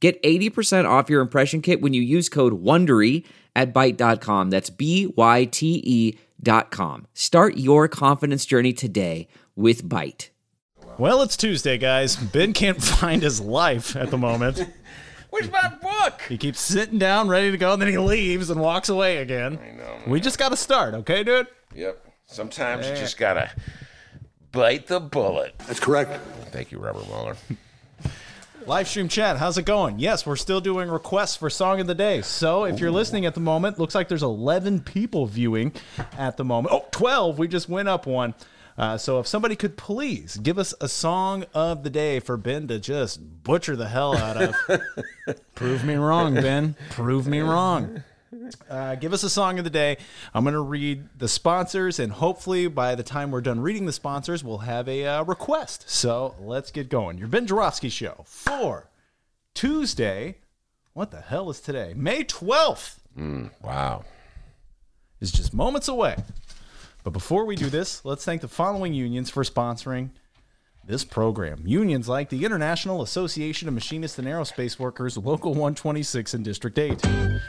Get 80% off your impression kit when you use code WONDERY at Byte.com. That's B Y T E dot com. Start your confidence journey today with Byte. Well, it's Tuesday, guys. Ben can't find his life at the moment. Where's my book? He keeps sitting down, ready to go, and then he leaves and walks away again. I know. We just got to start, okay, dude? Yep. Sometimes you just gotta bite the bullet. That's correct. Thank you, Robert Mueller. Live stream chat, how's it going? Yes, we're still doing requests for song of the day. So if you're listening at the moment, looks like there's 11 people viewing at the moment. Oh, 12. We just went up one. Uh, so if somebody could please give us a song of the day for Ben to just butcher the hell out of. Prove me wrong, Ben. Prove me wrong. Uh, give us a song of the day. I'm going to read the sponsors, and hopefully by the time we're done reading the sponsors, we'll have a uh, request. So let's get going. Your Ben Joravsky Show for Tuesday. What the hell is today? May 12th Wow. is just moments away. But before we do this, let's thank the following unions for sponsoring this program. Unions like the International Association of Machinists and Aerospace Workers, Local 126 in District 8,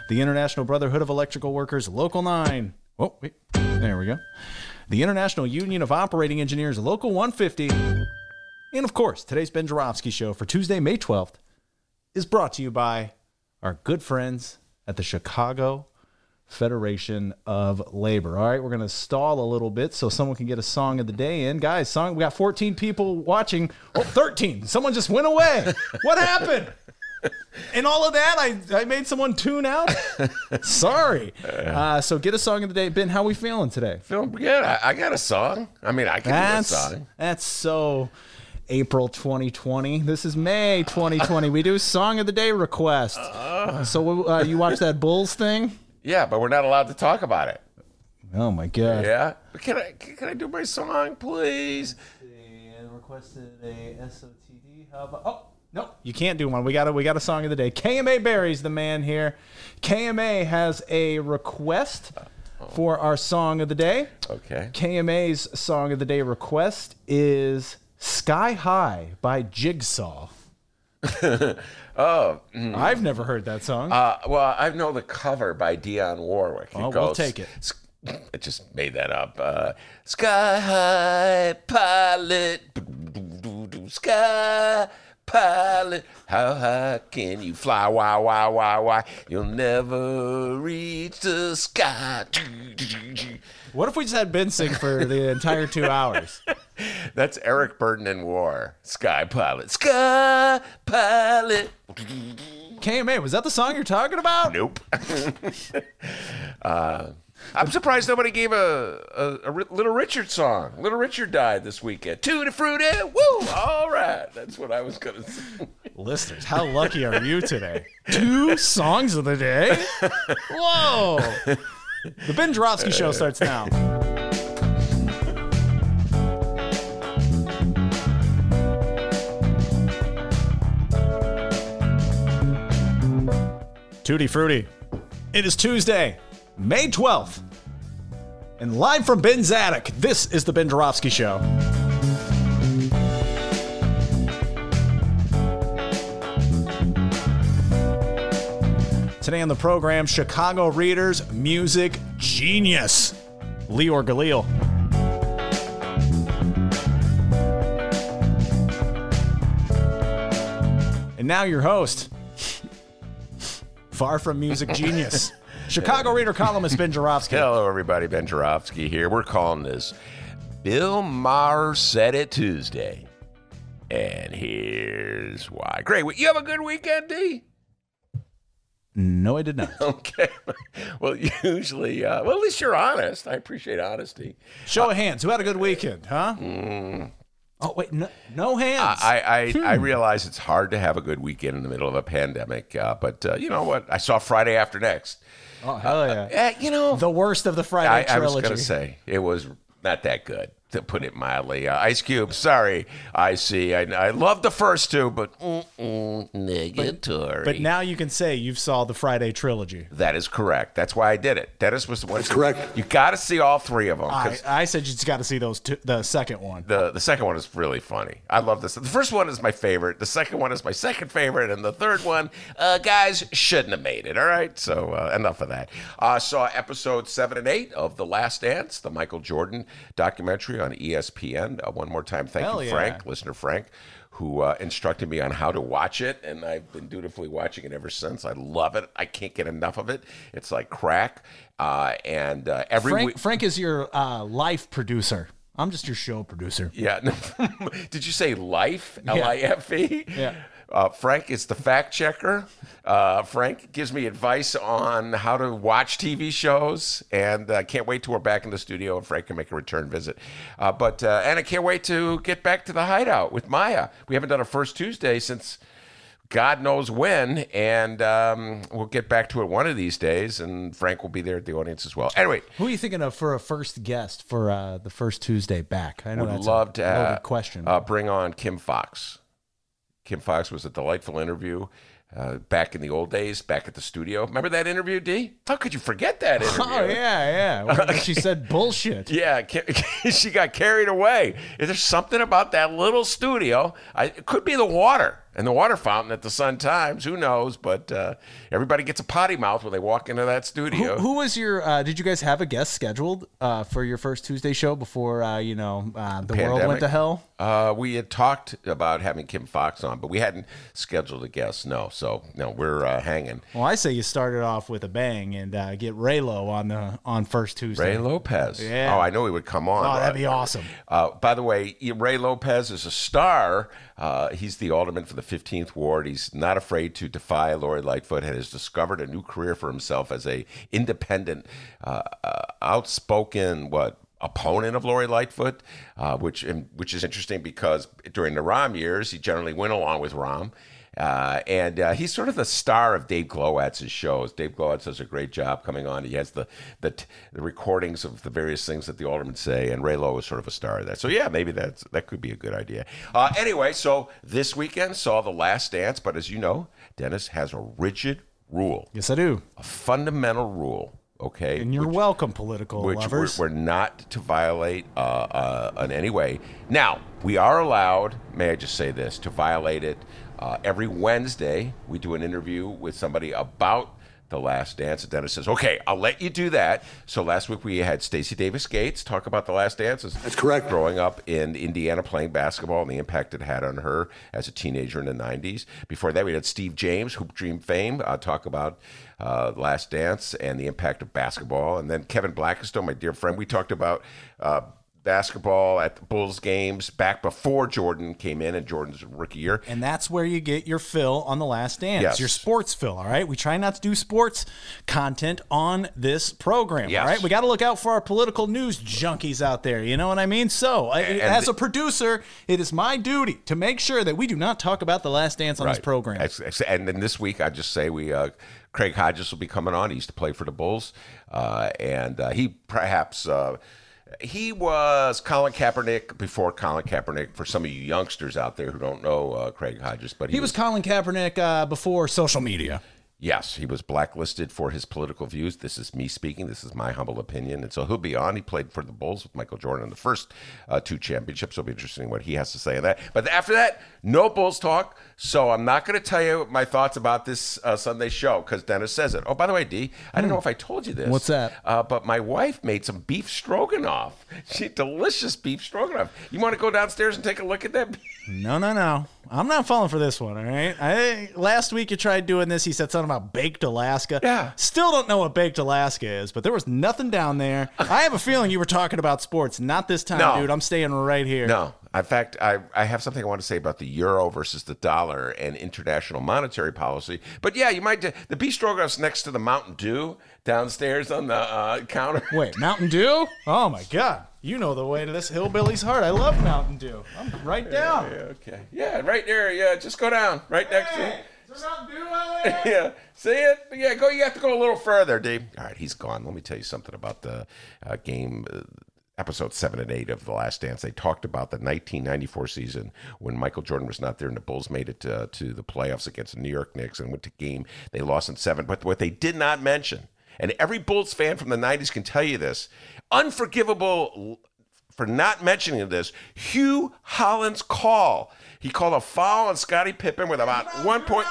the International Brotherhood of Electrical Workers, Local 9. Oh, wait. There we go. The International Union of Operating Engineers, Local 150. And of course, today's Ben Joravsky Show for Tuesday, May 12th is brought to you by our good friends at the Chicago Federation of Labor. All right, we're going to stall a little bit so someone can get a song of the day in. Guys, song we got 14 people watching. Oh, 13. Someone just went away. What happened? And all of that, I, I made someone tune out. Sorry. Uh, so get a song of the day. Ben, how we feeling today? Feeling good. I, I got a song. I mean, I can That's do a song. that's so April 2020. This is May 2020. we do song of the day request. so uh, you watch that Bulls thing? Yeah, but we're not allowed to talk about it. Oh my god. Yeah. But can I can I do my song, please? And requested a SOTD. How about? Oh no, you can't do one. We got a we got a song of the day. KMA Barry's the man here. KMA has a request for our song of the day. Okay. KMA's song of the day request is "Sky High" by Jigsaw. Oh, I've never heard that song. uh, well, I know the cover by Dionne Warwick. It Oh, we'll take it. I just made that up. Uh, sky high pilot, sky pilot. How high can you fly? Why, why, why, why? You'll never reach the sky. what if we just had Ben sing for the entire two hours? That's Eric Burdon in War. Sky pilot, sky pilot. KMA, was that the song you're talking about? Nope. uh, I'm surprised nobody gave a, a, a Little Richard song. Little Richard died this weekend. Tutti frutti, woo! All right, that's what I was gonna say. Listeners, how lucky are you today? Two songs of the day? Whoa! The Ben Joravsky show starts now. Tutti Frutti. It is Tuesday, May 12th. And live from Ben's attic, this is the Ben Joravsky Show. Today on the program, Chicago Readers Music Genius, Leor Galil. And now your host, far from music genius, Chicago Reader columnist Ben Joravsky. Hello, everybody. Ben Joravsky here. We're calling this Bill Maher Said It Tuesday. And here's why. Great. You have a good weekend, D? No, I did not. Okay. Well, usually, uh, well, at least you're honest. I appreciate honesty. Show of hands. Who had a good weekend, huh? Oh wait, no, no hands. I I, I realize it's hard to have a good weekend in the middle of a pandemic, uh, but uh, you know what? I saw Friday After Next. oh hell yeah! Eh, you know, the worst of the Friday I, Friday I was going to say it was not that good, to put it mildly. Uh, Ice Cube, sorry, I see. I, I love the first two, but negatory. but now you can say you've saw the Friday trilogy. that is correct. That's why I did it. Dennis was the one. That's correct. You got to see all three of them. I, 'cause I said you just got to see those two, the second one. the the second one is really funny. I love this. The first one is my favorite. The second one is my second favorite, and the third one, uh, guys, shouldn't have made it. All right, so uh, enough of that. Uh, saw episode seven and eight of The Last Dance, the Michael Jordan documentary on ESPN. Uh, one more time, thank Hell you, yeah. Frank, listener Frank. Who uh, instructed me on how to watch it, and I've been dutifully watching it ever since. I love it. I can't get enough of it. It's like crack. Uh, and uh, every Frank, week, Frank is your uh, life producer. I'm just your show producer. Yeah. Did you say life? L I F E? Yeah. Uh, Frank is the fact checker. Uh, Frank gives me advice on how to watch TV shows, and I can't wait till we're back in the studio and Frank can make a return visit. Uh, but uh, and I can't wait to get back to the hideout with Maya. We haven't done a first Tuesday since God knows when, and um, we'll get back to it one of these days. And Frank will be there at the audience as well. Anyway, Who are you thinking of for a first guest for uh, the first Tuesday back? I know would that's love a to uh, question. Uh, bring on Kim Foxx. Kim Foxx was a delightful interview uh, back in the old days, back at the studio. Remember that interview, D? How could you forget that interview? oh yeah, yeah. When she said bullshit. Yeah, she got carried away. Is there something about that little studio? I, it could be the water and the water fountain at the Sun Times. Who knows? But uh, everybody gets a potty mouth when they walk into that studio. who was your? Uh, did you guys have a guest scheduled uh, for your first Tuesday show before uh, you know uh, the world went to hell? Uh, we had talked about having Kim Foxx on, but we hadn't scheduled a guest. No, so no, we're uh, hanging. Well, I say you started off with a bang and uh, get Raylo on the on first Tuesday. Ray Lopez. Yeah. Oh, I know he would come on. Oh, that'd be awesome. Uh, by the way, Ray Lopez is a star. Uh, he's the alderman for the 15th ward. He's not afraid to defy Lori Lightfoot and has discovered a new career for himself as a independent, uh, uh, outspoken what opponent of Lori Lightfoot, uh, which which is interesting because during the Rahm years he generally went along with Rahm. Uh, and uh, he's sort of the star of Dave Glowacz's shows. Dave Glowatz does a great job coming on. He has the the, the recordings of the various things that the aldermen say, and Ray Lowe is sort of a star of that. So yeah, maybe that's that could be a good idea. Uh, anyway, so this weekend saw The Last Dance, but as you know, Dennis has a rigid rule, Yes, I do. a fundamental rule. Okay, And you're which- welcome, political which we're, lovers. we're not to violate uh, uh, in any way. Now, we are allowed, may I just say this, to violate it. Uh, every Wednesday, we do an interview with somebody about the last dance. And Dennis says, okay, I'll let you do that. So last week we had Stacy Davis Gates talk about the last dance. That's correct. Growing up in Indiana playing basketball and the impact it had on her as a teenager in the 90s. Before that, we had Steve James, Hoop Dream fame, uh, talk about uh, Last Dance and the impact of basketball. And then Kevin Blackistone, my dear friend, we talked about uh, basketball at the Bulls games back before Jordan came in and Jordan's rookie year. and that's where you get your fill on the last dance. Yes. Your sports fill, all right? We try not to do sports content on this program, Yes. all right? We got to look out for our political news junkies out there, you know what I mean? So, I, as a producer, it is my duty to make sure that we do not talk about the last dance on this program. And then this week, I just say we, uh, Craig Hodges will be coming on. He used to play for the Bulls, uh, and uh, he perhaps. He was Colin Kaepernick before Colin Kaepernick. For some of you youngsters out there who don't know uh, Craig Hodges, but he, He was Colin Kaepernick uh, before social media. Yes, he was blacklisted for his political views. This is me speaking. This is my humble opinion. And so he'll be on. He played for the Bulls with Michael Jordan in the first uh, two championships. It'll be interesting what he has to say on that. But after that, no Bulls talk. So I'm not going to tell you my thoughts about this uh, Sunday show because Dennis says it. Oh, by the way, D, I don't know if I told you this. Hmm. What's that? Uh, but my wife made some beef stroganoff. She delicious beef stroganoff. You want to go downstairs and take a look at that? No, no, no. I'm not falling for this one, all right? I, last week you tried doing this. He said something about baked Alaska. Yeah. Still don't know what baked Alaska is, but there was nothing down there. I have a feeling you were talking about sports. Not this time, No. dude. I'm staying right here. No, In fact, I, I have something I want to say about the euro versus the dollar and international monetary policy. But yeah, you might. The beef stroganoff's next to the Mountain Dew downstairs on the uh, counter. Wait, Mountain Dew? Oh my God! You know the way to this hillbilly's heart. I love Mountain Dew. I'm right down. Yeah, okay. Yeah, right there. Yeah, just go down. Right next to it. Is there Mountain Dew yeah. See it? Yeah, go. You have to go a little further, D. All right, he's gone. Let me tell you something about the uh, game. Uh, Episode seven and eight of The Last Dance, they talked about the 1994 season when Michael Jordan was not there and the Bulls made it to, to the playoffs against the New York Knicks and went to game. They lost in seven. But what they did not mention, and every Bulls fan from the 90s can tell you this, unforgivable for not mentioning this, Hue Hollins's call. He called a foul on Scottie Pippen with about one point.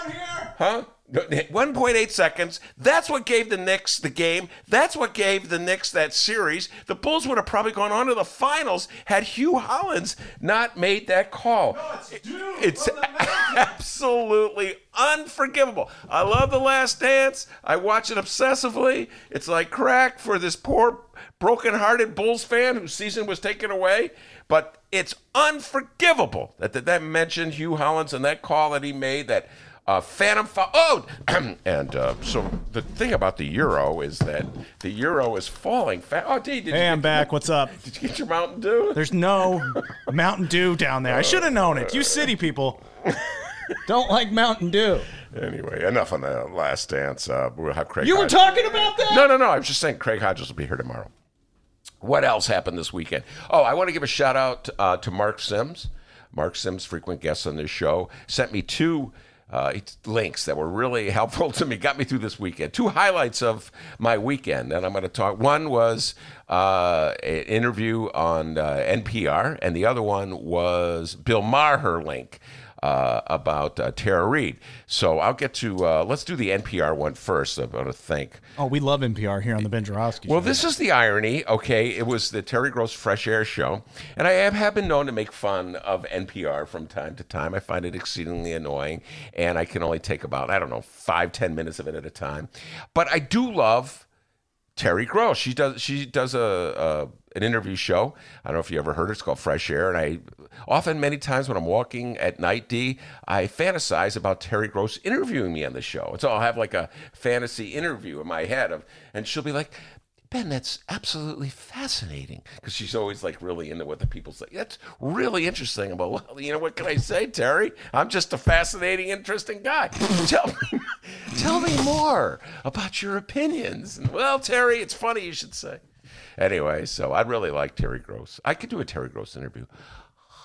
Huh? 1.8 seconds. That's what gave the Knicks the game. That's what gave the Knicks that series. The Bulls would have probably gone on to the finals had Hue Hollins not made that call. it's absolutely unforgivable. I love The Last Dance. I watch it obsessively. It's like crack for this poor, broken-hearted Bulls fan whose season was taken away. But it's unforgivable that that, that mentioned Hue Hollins and that call that he made that – uh, Phantom Fa- Oh, and uh, so the thing about the euro is that the euro is falling fast. Oh, D, did Hey, you I'm get, back. What's up? Did you get your Mountain Dew? There's no Mountain Dew down there. I should have known it. You city people don't like Mountain Dew. Anyway, enough on the last dance. Uh, we'll have Craig. You were Hodges- talking about that? No, no, no. I was just saying Craig Hodges will be here tomorrow. What else happened this weekend? Oh, I want to give a shout out uh, to Mark Sims. Mark Sims, frequent guest on this show, sent me two uh, links that were really helpful to me, got me through this weekend. Two highlights of my weekend, and I'm going to talk. One was uh, an interview on uh, NPR, and the other one was Bill Maher link uh, about uh, Tara Reade. So I'll get to, uh, let's do the NPR one first. I want to thank Oh, we love NPR here on the Ben Joravsky well, Show. this is the irony. Okay, it was the Terry Gross Fresh Air show, and I have, been known to make fun of NPR from time to time. I find it exceedingly annoying, and I can only take about I don't know five ten minutes of it at a time. But I do love Terry Gross. She does she does a, a an interview show. I don't know if you ever heard it. It's called Fresh Air, and I often many times when I'm walking at night, D, I fantasize about Terry Gross interviewing me on the show. So I'll have like a fantasy interview in my head of, and she'll be like. Ben, that's absolutely fascinating because she's always like really into what the people say. That's really interesting. About well, you know what can I say, Terry? I'm just a fascinating, interesting guy. tell me, tell me more about your opinions. And, well, Terry, it's funny you should say. Anyway, so I really like Terry Gross. I could do a Terry Gross interview.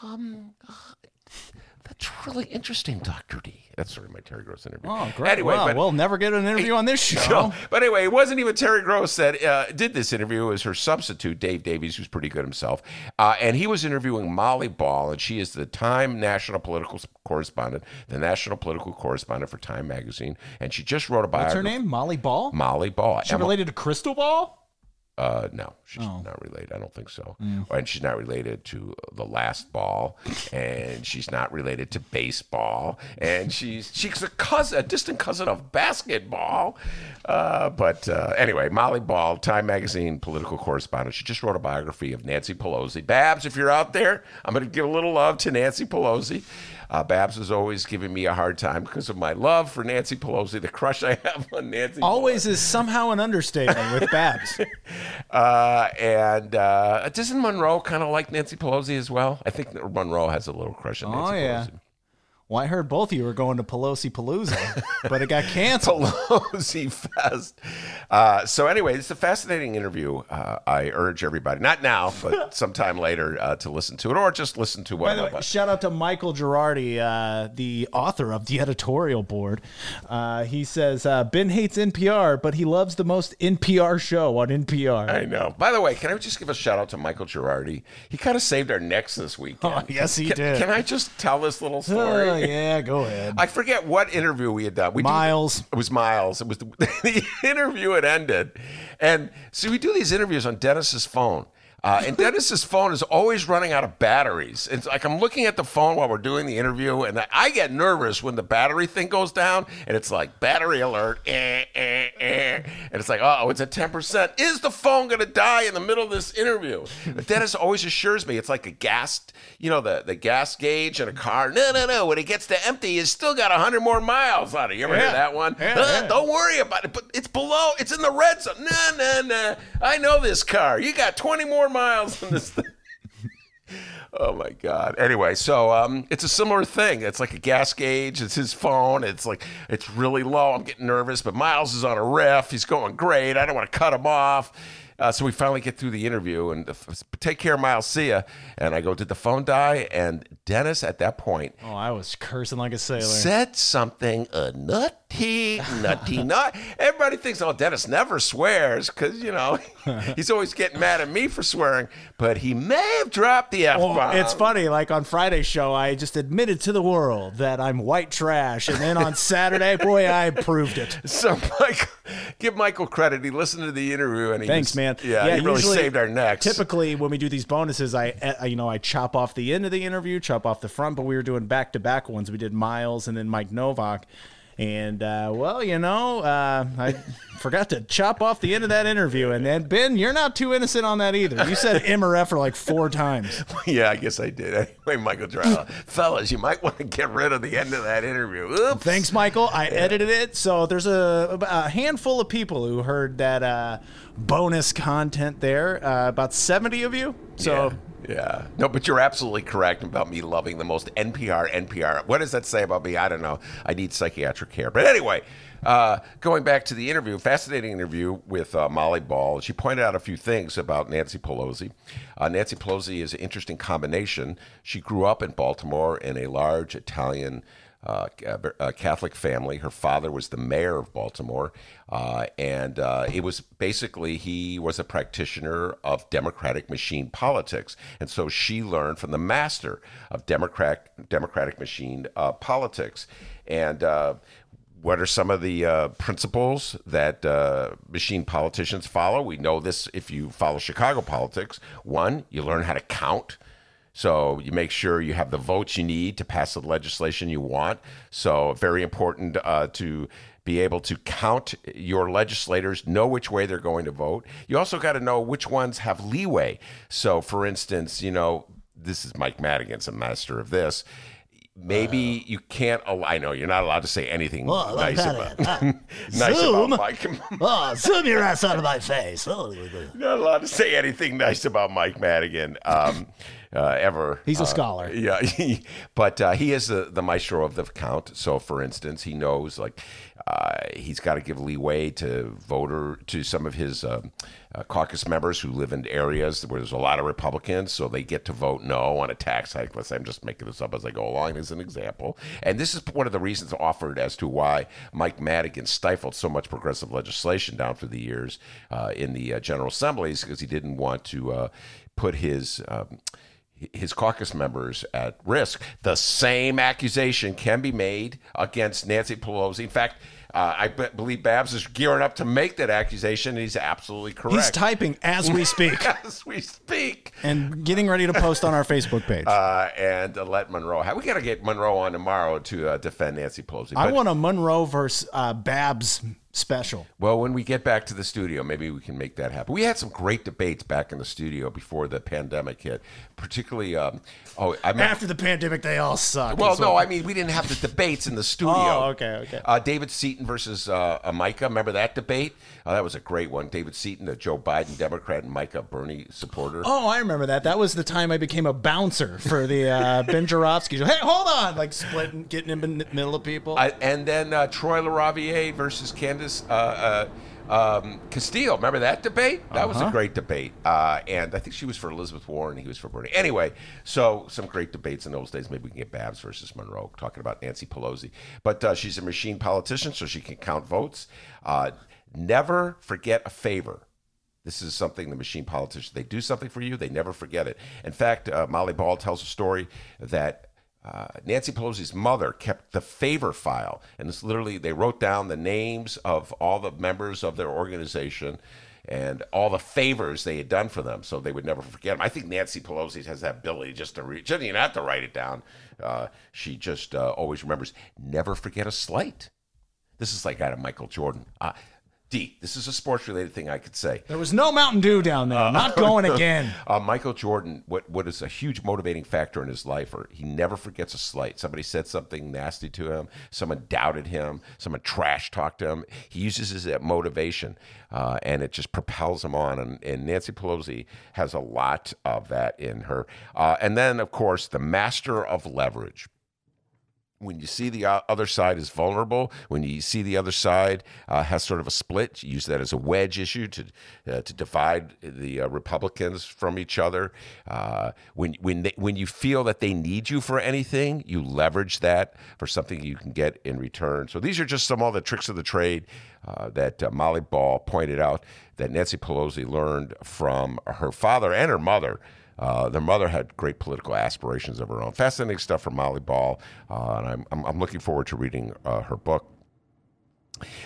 Um, that's really interesting, Doctor D. That's sort of my Terry Gross interview. Oh, great. Anyway, well, but we'll never get an interview on this show. no, but anyway, it wasn't even Terry Gross that uh, did this interview. It was her substitute, Dave Davies, who's pretty good himself. Uh, and he was interviewing Molly Ball, and she is the Time national political correspondent, the national political correspondent for Time magazine. And she just wrote a What's her name? Molly Ball? Molly Ball. Is she Emma- related to Crystal Ball? uh, no, she's Oh. not related. I don't think so. Mm. And she's not related to the last ball, and she's not related to baseball, and she's she's a cousin, a distant cousin of basketball. Uh, but uh, anyway, Molly Ball, Time Magazine political correspondent. She just wrote a biography of Nancy Pelosi. Babs, if you're out there, I'm going to give a little love to Nancy Pelosi. Uh, Babs is always giving me a hard time because of my love for Nancy Pelosi, the crush I have on Nancy. Always is somehow an understatement with Babs. Uh, and uh, doesn't Monroe kind of like Nancy Pelosi as well? I think Monroe has a little crush on Nancy Oh, yeah. Pelosi. Well, I heard both of you were going to Pelosi Palooza, but it got canceled. Pelosi Fest. Uh, so anyway, it's a fascinating interview. Uh, I urge everybody, not now, but sometime later, uh, to listen to it or just listen to By what. the way, shout out to Michael Girardi, uh, the author of the editorial board. Uh, he says uh, Ben hates NPR, but he loves the most NPR show on NPR. I know. By the way, can I just give a shout out to Michael Girardi? He kind of saved our necks this weekend. Oh, yes, he Can- did. Can I just tell this little story? Oh, yeah, go ahead. I forget what interview we had done. We Miles. it was Miles. It was the, the interview had ended, and so we do these interviews on Dennis's phone. Uh, and Dennis's phone is always running out of batteries. It's like I'm looking at the phone while we're doing the interview, and I get nervous when the battery thing goes down, and it's like battery alert. Eh, eh, and it's like, oh, it's at 10%. Is the phone going to die in the middle of this interview? But Dennis always assures me it's like a gas, you know, the, the gas gauge in a car. No, no, no. When it gets to empty, it's still got 100 more miles on it. You ever hear that one? Yeah, Uh, yeah. Don't worry about it. But it's below, it's in the red zone. No, no, no. I know this car. You got 20 more miles on this thing. Oh my God. Anyway, so um, it's a similar thing. It's like a gas gauge. It's his phone. It's like it's really low. I'm getting nervous, but Miles is on a riff. He's going great. I don't want to cut him off. Uh, so we finally get through the interview and uh, take care, Miles. See ya. And I go, did the phone die? And Dennis, at that point, Oh, I was cursing like a sailor. said something a nutty, nutty, nut. Everybody thinks, oh, Dennis never swears because you know he's always getting mad at me for swearing, but he may have dropped the f bomb. Well, it's funny. Like on Friday's show, I just admitted to the world that I'm white trash, and then on Saturday, boy, I proved it. So, Mike, give Michael credit. He listened to the interview and he Thanks, was- man. Yeah, he really usually- saved our necks. Typically, when we do these bonuses, I, uh, you know, I chop off the end of the interview, chop off the front. But we were doing back to back ones. We did Miles and then Mike Novak. And uh, well, you know, uh, I forgot to chop off the end of that interview. And then Ben, you're not too innocent on that either. You said MRF for like four times. yeah, I guess I did. Anyway, Michael. Fellas, you might want to get rid of the end of that interview. Oops. Thanks, Michael. I edited it, so there's a, a handful of people who heard that uh, bonus content there. Uh, about seventy of you. So yeah. Yeah. No, but you're absolutely correct about me loving the most NPR, NPR. What does that say about me? I don't know. I need psychiatric care. But anyway, uh, going back to the interview, fascinating interview with uh, Molly Ball. She pointed out a few things about Nancy Pelosi. Uh, Nancy Pelosi is an interesting combination. She grew up in Baltimore in a large Italian uh, a Catholic family. Her father was the mayor of Baltimore, uh, and uh, it was basically he was a practitioner of democratic machine politics, and so she learned from the master of democratic democratic machine uh, politics, and. uh, what are some of the uh, principles that uh, machine politicians follow? We know this if you follow Chicago politics. One, you learn how to count. So you make sure you have the votes you need to pass the legislation you want. So very important uh, to be able to count your legislators, know which way they're going to vote. You also got to know which ones have leeway. So, for instance, you know, this is Mike Madigan's a master of this. Maybe you can't. al- I know you're not allowed to say anything Oh, nice about Ah, nice Zoom. about Mike. Oh, zoom your ass out of my face. Oh, not allowed to say anything nice about Mike Madigan um, uh, ever. He's a Uh, scholar. Yeah, but uh, he is the, the maestro of the count. So, for instance, he knows like uh, he's got to give leeway to voter to some of his um uh, caucus members who live in areas where there's a lot of Republicans, so they get to vote no on a tax hike. Let's say I'm just making this up as I go along as an example. And this is one of the reasons offered as to why Mike Madigan stifled so much progressive legislation down through the years uh, in the uh, General Assemblies because he didn't want to uh, put his. Um, his caucus members at risk. The same accusation can be made against Nancy Pelosi. In fact, uh, I be- believe Babs is gearing up to make that accusation, and he's absolutely correct. he's typing as we speak as we speak. and getting ready to post on our Facebook page. Uh, and uh, let Monroe. have- We got to get Monroe on tomorrow to uh, defend Nancy Pelosi. I want a Monroe versus uh, Babs special. Well, when we get back to the studio, maybe we can make that happen. We had some great debates back in the studio before the pandemic hit, particularly. Um, oh, I mean, After the pandemic, they all suck. Well, no, I mean we didn't have the debates in the studio. Oh, okay, okay. Uh, David Seaton versus uh, Micah. Remember that debate? Uh, that was a great one. David Seaton, a Joe Biden Democrat, and Micah Bernie supporter. Oh, I remember that. That was the time I became a bouncer for the uh, Ben Joravsky show. Hey, hold on! Like splitting, getting in the middle of people. I, and then uh, Troy LaRaviere versus Candace uh, uh, um, Castillo. Remember that debate? That was a great debate. Uh, and I think she was for Elizabeth Warren. He was for Bernie. Anyway, so some great debates in those days. Maybe we can get Babs versus Monroe talking about Nancy Pelosi. But uh, she's a machine politician, so she can count votes. Uh, never forget a favor. This is something the machine politicians, they do something for you, they never forget it. In fact, uh, Molly Ball tells a story that uh, Nancy Pelosi's mother kept the favor file. And it's literally, they wrote down the names of all the members of their organization and all the favors they had done for them so they would never forget them. I think Nancy Pelosi has that ability just to read. She doesn't even have to write it down. Uh, she just uh, always remembers never forget a slight. This is like out of Michael Jordan. Uh, D. This is a sports related thing I could say. There was no Mountain Dew down there. Not going again. Uh, Michael Jordan, what what is a huge motivating factor in his life, or he never forgets a slight. Somebody said something nasty to him. Someone doubted him. Someone trash talked to him. He uses his that motivation, uh, and it just propels him on. And, and Nancy Pelosi has a lot of that in her. Uh, and then, of course, the master of leverage when you see the other side is vulnerable, when you see the other side uh, has sort of a split, you use that as a wedge issue to uh, to divide the uh, Republicans from each other. Uh, when when they, when you feel that they need you for anything, you leverage that for something you can get in return. So these are just some of the tricks of the trade uh, that uh, Molly Ball pointed out that Nancy Pelosi learned from her father and her mother. Uh, their mother had great political aspirations of her own. Fascinating stuff from Molly Ball, uh, and I'm, I'm, I'm looking forward to reading uh, her book.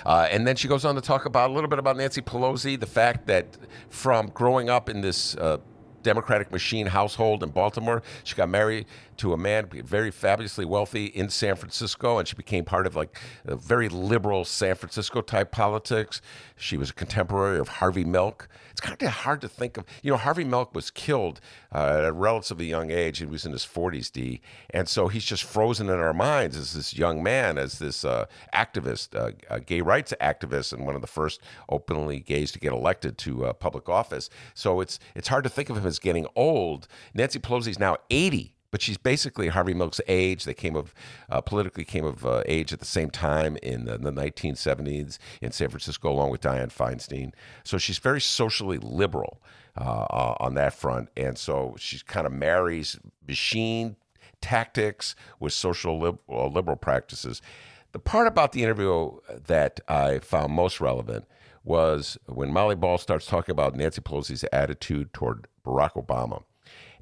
Uh, and then she goes on to talk about a little bit about Nancy Pelosi, the fact that from growing up in this uh, Democratic machine household in Baltimore, she got married to a man very fabulously wealthy in San Francisco, and she became part of like a very liberal San Francisco type politics. She was a contemporary of Harvey Milk. It's kind of hard to think of. You know, Harvey Milk was killed uh, at a relatively young age. He was in his 40s, D, and so he's just frozen in our minds as this young man, as this uh, activist, uh, a gay rights activist, and one of the first openly gays to get elected to uh, public office. So it's it's hard to think of him as getting old. Nancy Pelosi's now 80 but she's basically Harvey Milk's age. They came of uh, politically came of uh, age at the same time in the, in the 1970s in San Francisco, along with Dianne Feinstein. So she's very socially liberal uh, uh on that front, and so she kind of marries machine tactics with social uh, liberal practices. The part about the interview that I found most relevant was when Molly Ball starts talking about Nancy Pelosi's attitude toward Barack Obama.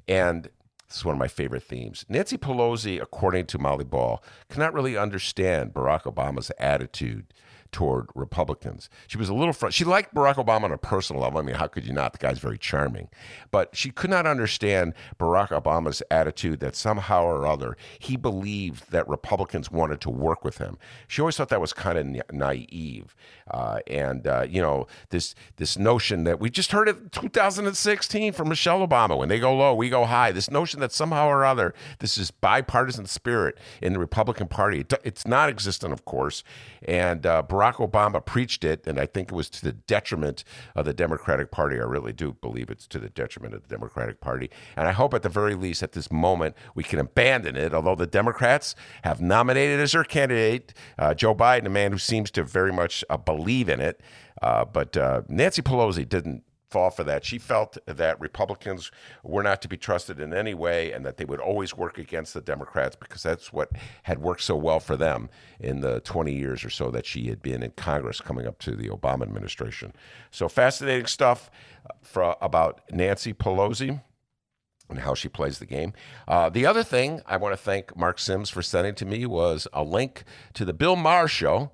And this is one of my favorite themes. Nancy Pelosi, according to Molly Ball, cannot really understand Barack Obama's attitude toward Republicans. She was a little she liked Barack Obama on a personal level. I mean, how could you not? The guy's very charming. But she could not understand Barack Obama's attitude that somehow or other he believed that Republicans wanted to work with him. She always thought that was kind of na- naive. Uh, and uh, you know, this this notion that we just heard it in 2016 from Michelle Obama when they go low, we go high. This notion that somehow or other this is bipartisan spirit in the Republican Party. It, it's not existent, of course. And uh, Barack Obama preached it, and I think it was to the detriment of the Democratic Party. I really do believe it's to the detriment of the Democratic Party. And I hope at the very least at this moment we can abandon it, although the Democrats have nominated as their candidate uh, Joe Biden, a man who seems to very much uh, believe in it. Uh, but uh, Nancy Pelosi didn't fall for that. She felt that Republicans were not to be trusted in any way and that they would always work against the Democrats because that's what had worked so well for them in the 20 years or so that she had been in Congress coming up to the Obama administration. So fascinating stuff for, about Nancy Pelosi and how she plays the game. Uh, the other thing I want to thank Mark Sims for sending to me was a link to the Bill Maher show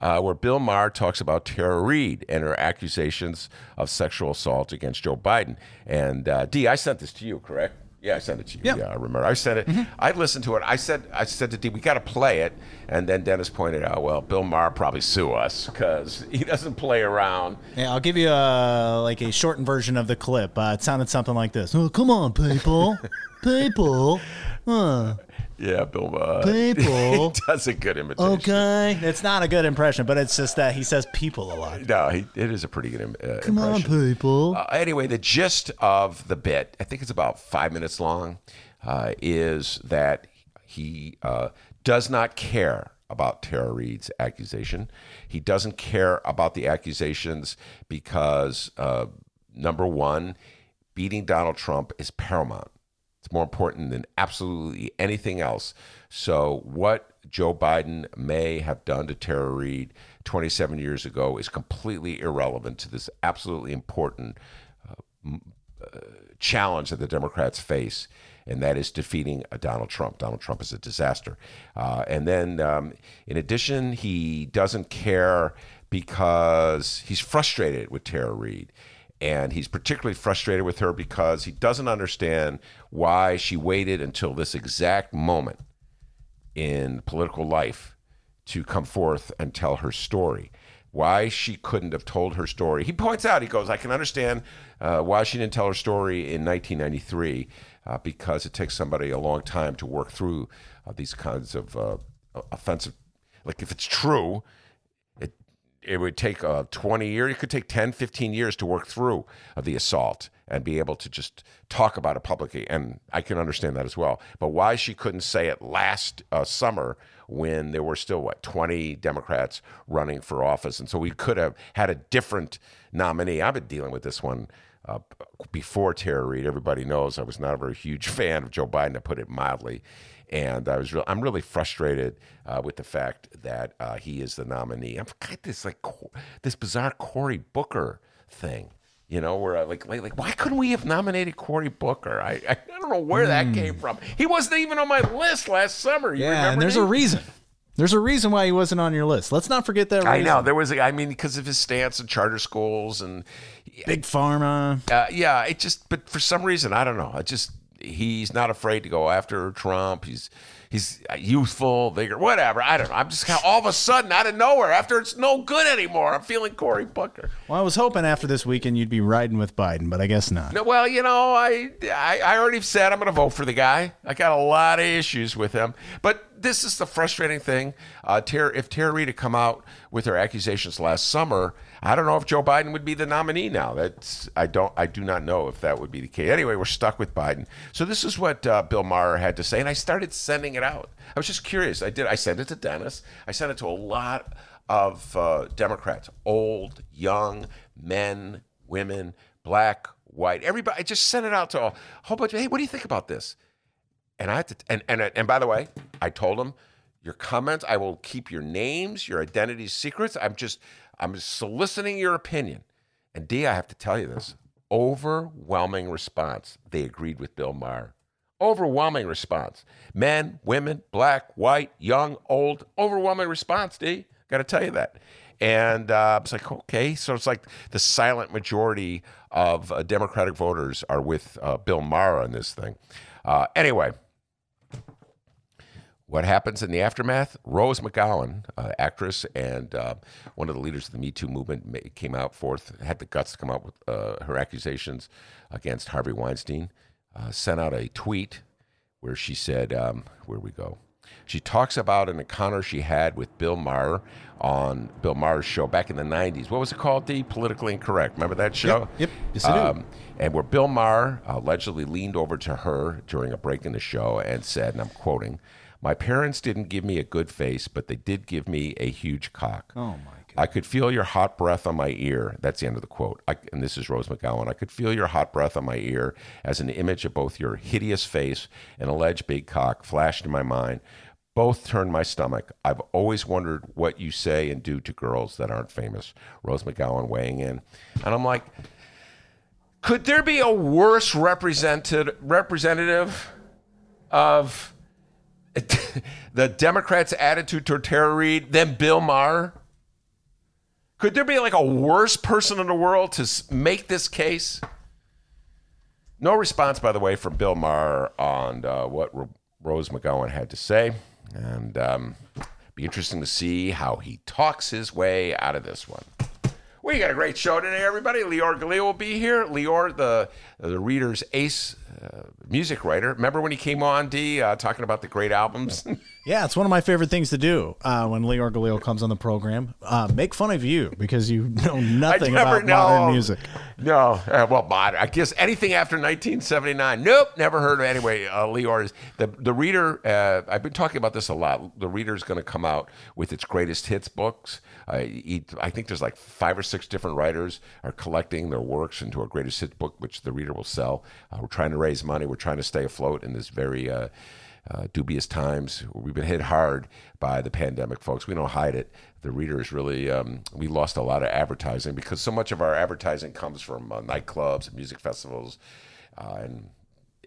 uh, where Bill Maher talks about Tara Reade and her accusations of sexual assault against Joe Biden. And uh, D, I sent this to you, correct? Yeah, I sent it to you. Yeah. Yeah, I remember. I sent it. I listened to it. I said, I said to D, we got to play it. And then Dennis pointed out, well, Bill Maher probably sue us because he doesn't play around. Yeah, I'll give you a like a shortened version of the clip. Uh, it sounded something like this. Oh, come on, people, people. Huh. Yeah, Bill Maher. People. does a good imitation. Okay, it's not a good impression, but it's just that he says people a lot. No, he, it is a pretty good im- uh, Come on, people. Uh, anyway, the gist of the bit, I think it's about five minutes long, uh, is that he uh, does not care about Tara Reade's accusation. He doesn't care about the accusations because, uh, number one, beating Donald Trump is paramount. It's more important than absolutely anything else. So, what Joe Biden may have done to Tara Reade 27 years ago is completely irrelevant to this absolutely important challenge that the Democrats face, and that is defeating uh, Donald Trump. Donald Trump is a disaster. Uh, and then, um, in addition, he doesn't care because he's frustrated with Tara Reade. And he's particularly frustrated with her because he doesn't understand why she waited until this exact moment in political life to come forth and tell her story. why she couldn't have told her story. He points out, he goes, I can understand uh, why she didn't tell her story in 1993 uh, because it takes somebody a long time to work through uh, these kinds of uh, offensive. Like if it's true, it would take uh, 20 years. It could take 10, 15 years to work through the assault and be able to just talk about it publicly. And I can understand that as well. But why she couldn't say it last uh, summer when there were still, what, 20 Democrats running for office. And so we could have had a different nominee. I've been dealing with this one. Uh, before Tara Reade, everybody knows I was not a very huge fan of Joe Biden, to put it mildly and I was real. I'm really frustrated uh, with the fact that uh, he is the nominee. I've got this like this bizarre Cory Booker thing. You know, where I like, like, like, why couldn't we have nominated Cory Booker? I, I don't know where that came from. He wasn't even on my list last summer. You Yeah, remember and there's Nate? a reason. There's a reason why he wasn't on your list. Let's not forget that. I reason. know there was. A, I mean, because of his stance on charter schools and Big pharma. uh, yeah, it just. But for some reason, I don't know. I just he's not afraid to go after Trump. He's he's youthful, vigor, whatever. I don't know. I'm just kind of, all of a sudden out of nowhere after it's no good anymore. I'm feeling Cory Booker. Well, I was hoping after this weekend you'd be riding with Biden, but I guess not. No, well, you know, I, I I already said I'm going to vote for the guy. I got a lot of issues with him, but this is the frustrating thing. Uh, Tara, if Tara Reade had come out with her accusations last summer, I don't know if Joe Biden would be the nominee now. That's I don't I do not know if that would be the case. Anyway, we're stuck with Biden. So this is what uh, Bill Maher had to say, and I started sending it out. I was just curious. I did. I sent it to Dennis. I sent it to a lot of uh, Democrats, old, young, men, women, black, white, everybody. I just sent it out to a whole bunch of. Hey, what do you think about this? And I had to, and, and, and by the way, I told them your comments, I will keep your names, your identities secrets. I'm just, I'm soliciting your opinion. And D, I have to tell you this overwhelming response. They agreed with Bill Maher. Overwhelming response. Men, women, black, white, young, old, overwhelming response, D. Got to tell you that. And uh, I was like, okay. So it's like the silent majority of uh, Democratic voters are with uh, Bill Maher on this thing. Uh, anyway, what happens in the aftermath? Rose McGowan, uh, actress and uh, one of the leaders of the Me Too movement, came out forth, had the guts to come out with uh, her accusations against Harvey Weinstein, uh, sent out a tweet where she said, um, Where we go? She talks about an encounter she had with Bill Maher on Bill Maher's show back in the 90s. What was it called? The Politically Incorrect. Remember that show? Yep. Yes, I do. and where Bill Maher allegedly leaned over to her during a break in the show and said, and I'm quoting, My parents didn't give me a good face, but they did give me a huge cock. Oh my god. I could feel your hot breath on my ear. That's the end of the quote. I, and this is Rose McGowan. I could feel your hot breath on my ear as an image of both your hideous face and alleged big cock flashed in my mind. Both turned my stomach. I've always wondered what you say and do to girls that aren't famous. Rose McGowan weighing in. And I'm like, could there be a worse represented representative of the Democrats' attitude toward Tara Reade than Bill Maher? Could there be like a worse person in the world to make this case? No response, by the way, from Bill Maher on uh, what Ro- Rose McGowan had to say, and um, be interesting to see how he talks his way out of this one. We got a great show today, everybody. Leor Galil will be here. Leor, the the reader's ace music writer. Remember when he came on, D, uh, talking about the great albums? Yeah, it's one of my favorite things to do uh, when Leor Galil comes on the program. Uh, make fun of you because you know nothing about modern music. No, uh, well, modern. I guess anything after 1979. Nope, never heard of. it. Anyway, uh, Leor is the the reader. Uh, I've been talking about this a lot. The reader is going to come out with its greatest hits books. Uh, he, I think there's like five or six different writers are collecting their works into a greatest hits book, which the reader will sell. Uh, we're trying to raise money. We're trying to stay afloat in this very. Uh, uh, dubious times. We've been hit hard by the pandemic, folks. We don't hide it. The reader is really, um, we lost a lot of advertising because so much of our advertising comes from uh, nightclubs and music festivals uh, and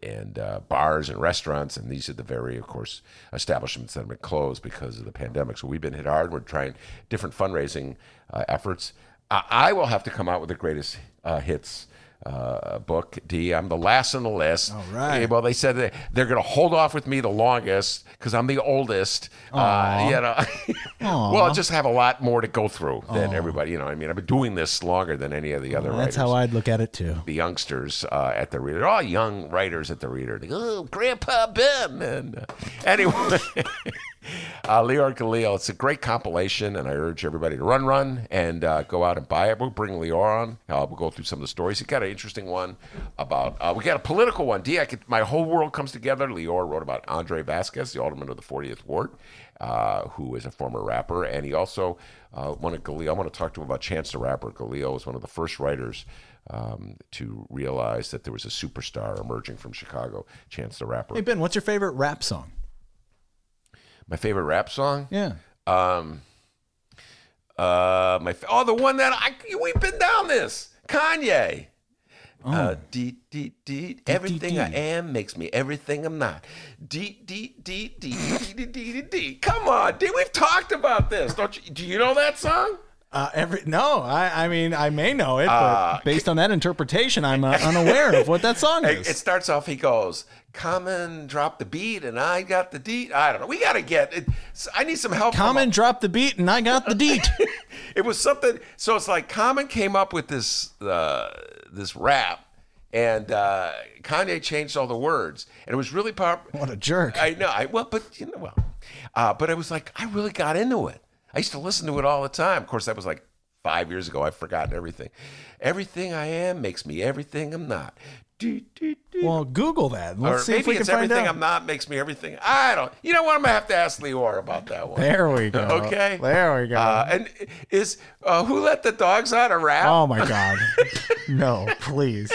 and uh, bars and restaurants, and these are the very, of course, establishments that have been closed because of the pandemic. So we've been hit hard. We're trying different fundraising uh, efforts. I, I will have to come out with the greatest uh, hits uh, book. D. I'm the last on the list. All right. Well, they said that they're going to hold off with me the longest because I'm the oldest. Uh, you know. well, I just have a lot more to go through than everybody. You know, I mean, I've been doing this longer than any of the other writers. That's writers how I'd look at it too. the youngsters uh, at the reader. They're all young writers at the reader. They go, oh, Grandpa Ben. And uh, anyway, uh, Leor Galil. It's a great compilation, and I urge everybody to run, run, and uh, go out and buy it. We'll bring Leor on. Uh, we'll go through some of the stories. He got an interesting one about. Uh, we got a political one. D. I could, my whole world comes together. Leor wrote about Andre Vasquez, the alderman of the 40th ward, uh, who is a former rapper, and he also uh, one of Galil. I want to talk to him about Chance the Rapper. Galil was one of the first writers um, to realize that there was a superstar emerging from Chicago, Chance the Rapper. Hey Ben, what's your favorite rap song? My favorite rap song? Yeah. Um, uh, my oh, the one that I we've been down this Kanye. Uh, deet, deet, deet. Everything I am makes me everything I'm not. Deet, deet, deet, deet, deet, deet, deet, deet. Come on, dude. We've talked about this. Don't you? Do you know that song? Uh, every no, I, I mean I may know it, but Uh, based on that interpretation, I'm uh, unaware of what that song is. It starts off. He goes, "Come and drop the beat," and I got the deet. I don't know. We got to get. It, I need some help. Common drop the beat, and I got the deet. it was something. So it's like Common came up with this uh, this rap, and uh, Kanye changed all the words, and it was really powerful. what a jerk! I know. I well, but you know, well, uh, but I was like I really got into it. I used to listen to it all the time. Of course, that was like five years ago. I've forgotten everything. Everything I am makes me everything I'm not. Do, do, do. well, Google that. Let's or see maybe if we can it's find everything out. I'm not makes me everything. I don't. You know what? I'm gonna have to ask Leor about that one. There we go. Okay. There we go. Uh, and is uh, who let the dogs out a rap? oh my God! no, please.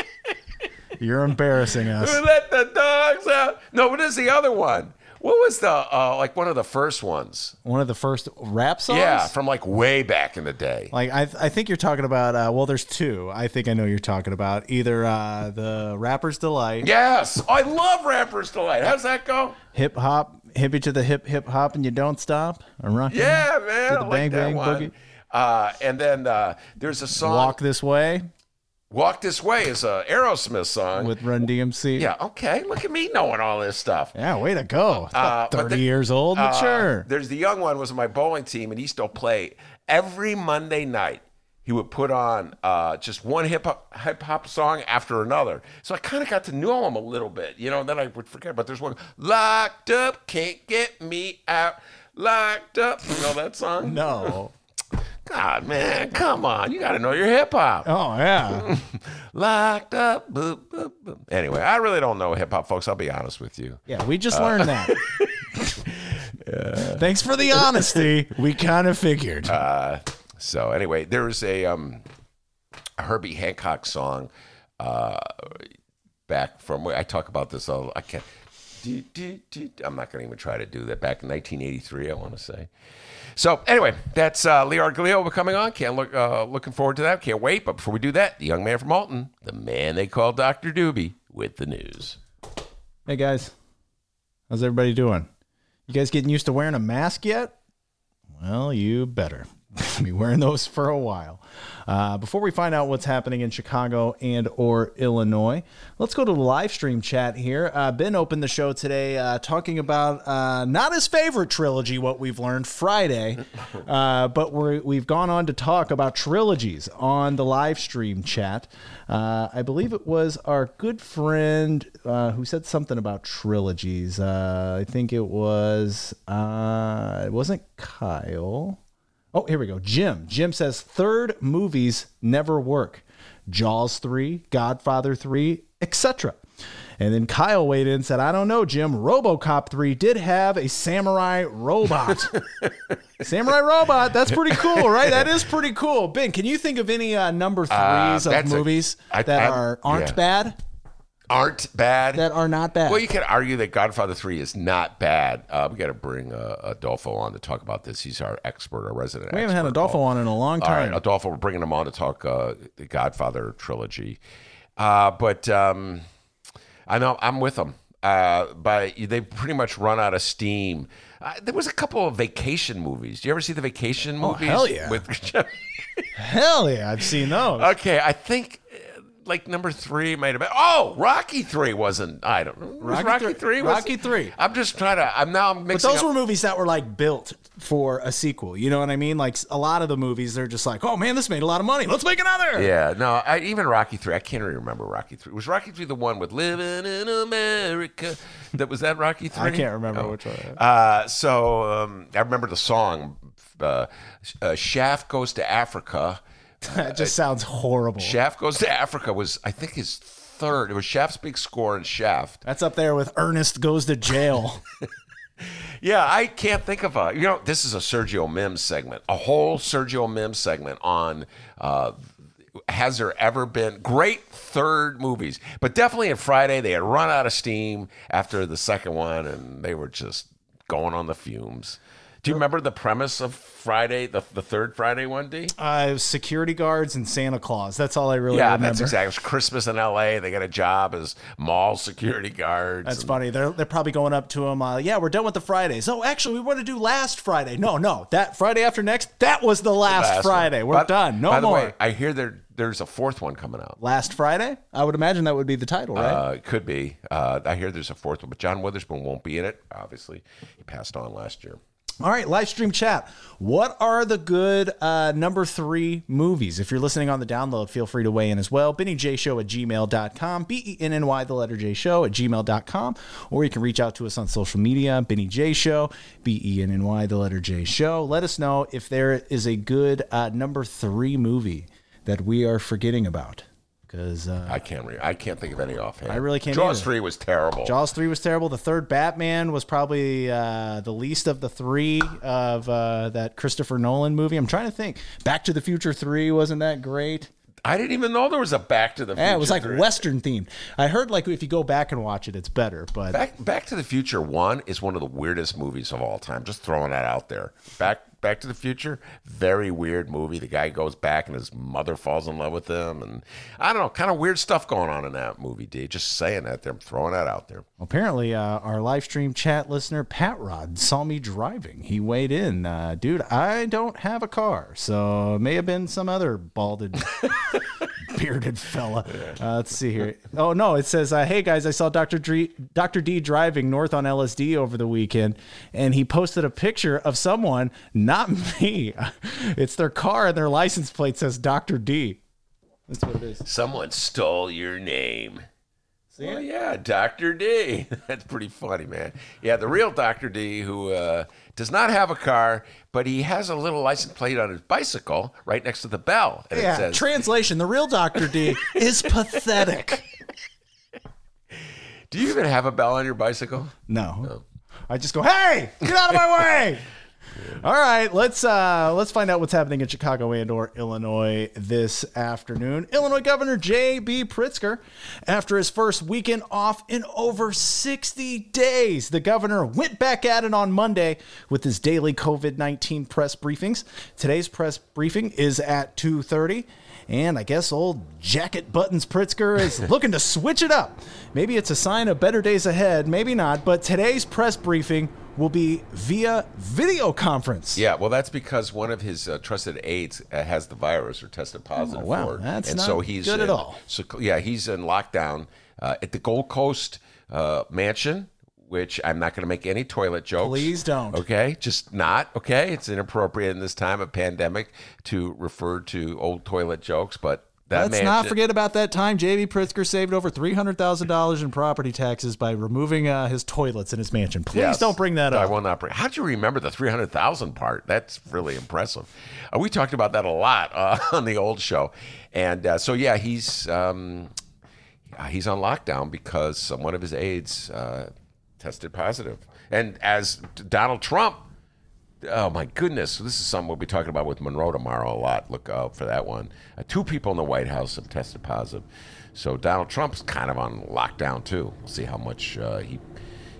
You're embarrassing us. Who let the dogs out? No, what is the other one? What was the uh, like one of the first ones? One of the first rap songs. Yeah, from like way back in the day. Like I, I think you're talking about. Uh, well, there's two. I think I know you're talking about. Either uh, the Rapper's Delight, Yes, I love Rapper's Delight. How's that go? hip hop, hippie to the hip hip hop, and you don't stop. I'm rocking. Yeah, man. To the I like bang that bang one. boogie. Uh, and then uh, there's a song. Walk this way Walk This Way is a Aerosmith song. with Run DMC. yeah, okay. Look at me knowing all this stuff. Yeah, way to go. Uh, Thirty the- years old, mature. Uh. There's the young one was on my bowling team, and he still play every Monday night. He would put on uh, just one hip hop hip hop song after another. So I kind of got to know him a little bit, you know. And then I would forget. But there's one locked up, can't get me out. Locked up, you know that song? No. God, man, come on, you got to know your hip hop. Oh yeah. Locked up. boop, boop, boop. Anyway, I really don't know hip hop, folks. I'll be honest with you. Yeah, we just learned that. Thanks for the honesty. We kind of figured. Uh, So anyway, there's a um, a Herbie Hancock song uh, back from where I talk about this. All I can't. do, do, do. I'm not going to even try to do that. Back in 1983, I want to say. So anyway, that's uh, Leor Galil coming on. Can't look uh, looking forward to that. Can't wait. But before we do that, the young man from Alton, the man they call Doctor Doobie, with the news. hey guys, how's everybody doing? You guys getting used to wearing a mask yet? Well, you better. be wearing those for a while. Uh, before we find out what's happening in Chicago and or Illinois, let's go to the live stream chat here. Uh, ben opened the show today uh, talking about uh, not his favorite trilogy, what we've learned Friday, uh, but we're, we've gone on to talk about trilogies on the live stream chat. Uh, I believe it was our good friend uh, who said something about trilogies. Uh, I think it was uh, it wasn't Kyle. Oh, here we go. Jim. Jim says third movies never work. Jaws 3, Godfather 3, etc. And then Kyle weighed in and said, I don't know, Jim. Robocop 3 did have a samurai robot. samurai robot. That's pretty cool, right? That is pretty cool. Ben, can you think of any uh, number threes of movies I- that I'm- are aren't yeah. bad? Aren't bad. That are not bad. Well, you can argue that Godfather 3 is not bad. Uh, we got to bring uh, Adolfo on to talk about this. He's our expert, our resident we haven't had. Adolfo on in a long All right, time. Adolfo, we're bringing him on to talk uh, the Godfather trilogy. Uh, but um, I know I'm with them. Uh, but they pretty much run out of steam. Uh, there was a couple of vacation movies. Do you ever see the vacation movies? Oh, hell yeah. With Hell yeah, I've seen those. Okay, I think like number three might have been. Oh, Rocky three wasn't. I don't know. Rocky Rocky, three- three. Rocky three. I'm just trying to. I'm now. I'm But those up- were movies that were like built for a sequel. You know what I mean? Like a lot of the movies, they're just like, oh man, this made a lot of money. Let's make another. Yeah, no, I, even Rocky three. I can't even remember Rocky three. Was Rocky three the one with "Living in America"? That was that Rocky three. I can't remember Oh. which one. Uh, so um, I remember the song. Uh, uh, Shaft goes to Africa. That just sounds horrible. Shaft goes to Africa was I think his third. It was Shaft's big score in Shaft. That's up there with Ernest goes to jail. Yeah, I can't think of a. You know, this is a Sergio Mims segment, a whole Sergio Mims segment on. Uh, has there ever been great third movies? But definitely in Friday, they had run out of steam after the second one, and they were just going on the fumes. Do you remember the premise of Friday, the, the third Friday one, D? uh, security guards and Santa Claus. That's all I really yeah, remember. that's exactly. It was Christmas in L.A. They got a job as mall security guards. That's and- funny. They're they're probably going up to him. Uh, yeah, we're done with the Fridays. Oh, actually, we want to do last Friday. No, no, that Friday after next. That was the last, Last one. Friday. We're By- done. No by more. the way, I hear there there's a fourth one coming out. last Friday. I would imagine that would be the title, right? Uh, it could be. Uh, I hear there's a fourth one, but John Witherspoon won't be in it. Obviously, he passed on last year. All right, live stream chat. What are the good uh, number three movies? If you're listening on the download, feel free to weigh in as well. BennyJShow at gmail.com, B E N N Y, the letter J show at gmail.com, or you can reach out to us on social media, Benny J Show, B E N N Y, the letter J show. Let us know if there is a good uh, number three movie that we are forgetting about. Because uh, I can't. Re- I can't think of any offhand. I really can't Jaws either. three was terrible. Jaws 3 was terrible. The third Batman was probably uh, the least of the three of uh, that Christopher Nolan movie. I'm trying to think. Back to the Future 3 wasn't that great. I didn't even know there was a Back to the Future. Yeah, it was like three. Western themed. I heard like if you go back and watch it, it's better. But Back Back to the Future one is one of the weirdest movies of all time. Just throwing that out there. Back Back to the Future, very weird movie. The guy goes back and his mother falls in love with him, and I don't know, kind of weird stuff going on in that movie. D. Just saying that there, I'm throwing that out there. apparently, uh, our live stream chat listener Pat Rod saw me driving. He weighed in, uh, dude. I don't have a car, so it may have been some other balded. bearded fella. Uh, let's see here. Oh no, it says, uh, "Hey guys, I saw Dr. D, Dr. D driving north on LSD over the weekend, and he posted a picture of someone, not me. It's their car, and their license plate says Dr. D. That's what it is. Someone stole your name. Oh yeah, Dr. D. That's pretty funny, man. Yeah, the real Dr. D who uh, does not have a car, but he has a little license plate on his bicycle right next to the bell. And it Yeah. says, Translation: The real Dr. D is pathetic. Do you even have a bell on your bicycle? No. Oh. I just go, hey, get out of my way. All right, let's uh, let's find out what's happening in Chicago and or Illinois this afternoon. Illinois Governor J.B. Pritzker, after his first weekend off in over 60 days, the governor went back at it on Monday with his daily COVID-19 press briefings. Today's press briefing is at 2:30. And I guess old Jacket Buttons Pritzker is looking to switch it up. Maybe it's a sign of better days ahead, maybe not. But today's press briefing will be via video conference. Yeah, well, that's because one of his uh, trusted aides uh, has the virus or tested positive Oh, wow, for it, that's and not so he's good at all. So yeah, he's in lockdown uh, at the Gold Coast uh, mansion. Which I'm not going to make any toilet jokes. Please don't. Okay, just not. Okay, it's inappropriate in this time of pandemic to refer to old toilet jokes, but that Let's mansion, not forget about that time J.B. Pritzker saved over $300,000 in property taxes by removing uh, his toilets in his mansion. Please Yes. don't bring that up. I will not bring. How do you remember the three hundred thousand part? That's really impressive. Uh, we talked about that a lot uh, on the old show, and uh, so yeah, he's um, he's on lockdown because one of his aides uh, tested positive, and as Donald Trump. Oh my goodness! This is something we'll be talking about with Monroe tomorrow a lot. Look out for that one. Uh, two people in the White House have tested positive, so Donald Trump's kind of on lockdown too. We'll see how much uh, he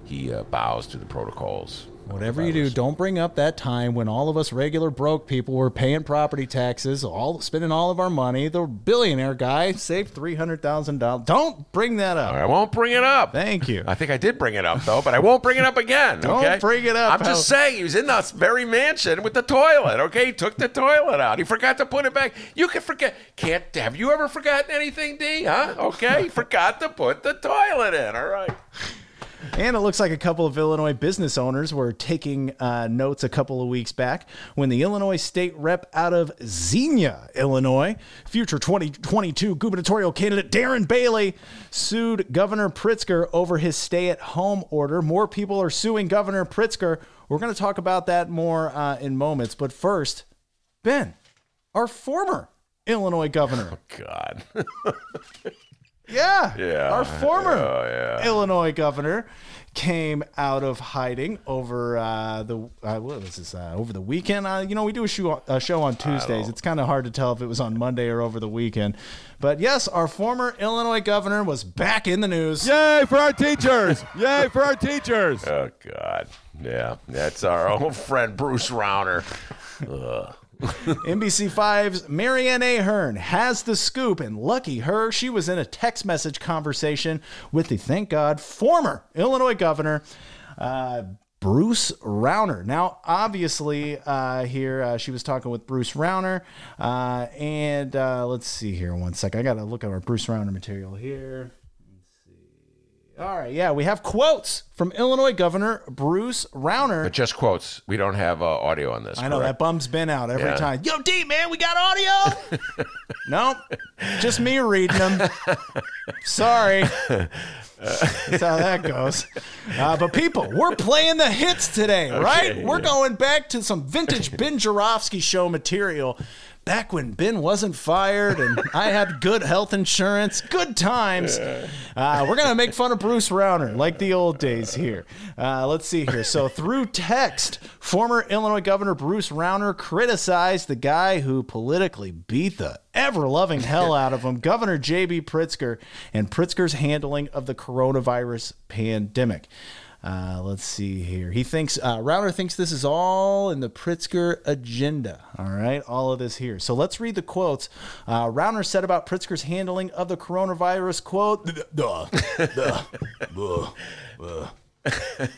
he uh, bows to the protocols. Whatever you do, don't bring up that time when all of us regular broke people were paying property taxes, all spending all of our money. The billionaire guy saved three hundred thousand dollars. Don't bring that up. I won't bring it up. Thank you. I think I did bring it up though, but I won't bring it up again. Don't okay? bring it up, I'm just saying he was in that very mansion with the toilet. Okay, he took the toilet out. He forgot to put it back. You can forget. Can't have you ever forgotten anything, D? Huh? Okay, he forgot to put the toilet in. All right. And it looks like a couple of Illinois business owners were taking uh, notes a couple of weeks back when the Illinois state rep out of Xenia, Illinois, future 2022 gubernatorial candidate Darren Bailey, sued Governor Pritzker over his stay at home order. More people are suing Governor Pritzker. We're going to talk about that more uh, in moments. But first, Ben, our former Illinois governor. Oh, God. Yeah. Yeah. Our former Oh, yeah. Illinois governor came out of hiding over uh, the uh, what was this uh, over the weekend. Uh, you know, we do a show, a show on Tuesdays. It's kind of hard to tell if it was on Monday or over the weekend. But yes, our former Illinois governor was back in the news. Yay for our teachers! Yay for our teachers! Oh God. Yeah, that's our old friend Bruce Rauner. Ugh. NBC5's Mary Ann Ahern has the scoop, and lucky her, she was in a text message conversation with the, thank God, former Illinois governor, uh, Bruce Rauner. Now, obviously, uh, here uh, she was talking with Bruce Rauner, uh, and uh, let's see here one sec. I got to look at our Bruce Rauner material here. All right, yeah, we have quotes from Illinois Governor Bruce Rauner. But just quotes. We don't have uh, audio on this. I know correct? that bum's been out every Yeah. time. Yo, D man, we got audio. nope, just me reading them. Sorry. That's how that goes. Uh, but people, we're playing the hits today, right? We're yeah. going back to some vintage Ben Joravsky show material. Back when Ben wasn't fired and I had good health insurance, good times. Uh, we're going to make fun of Bruce Rauner like the old days here. Uh, let's see here. So, through text, former Illinois Governor Bruce Rauner criticized the guy who politically beat the ever loving hell out of him, Governor J.B. Pritzker, and Pritzker's handling of the coronavirus pandemic. Uh, let's see here. He thinks uh, Rauner thinks this is all in the Pritzker agenda. All right, all of this here. So let's read the quotes. Uh, Rauner said about Pritzker's handling of the coronavirus. Quote: "Duh, duh, duh, duh."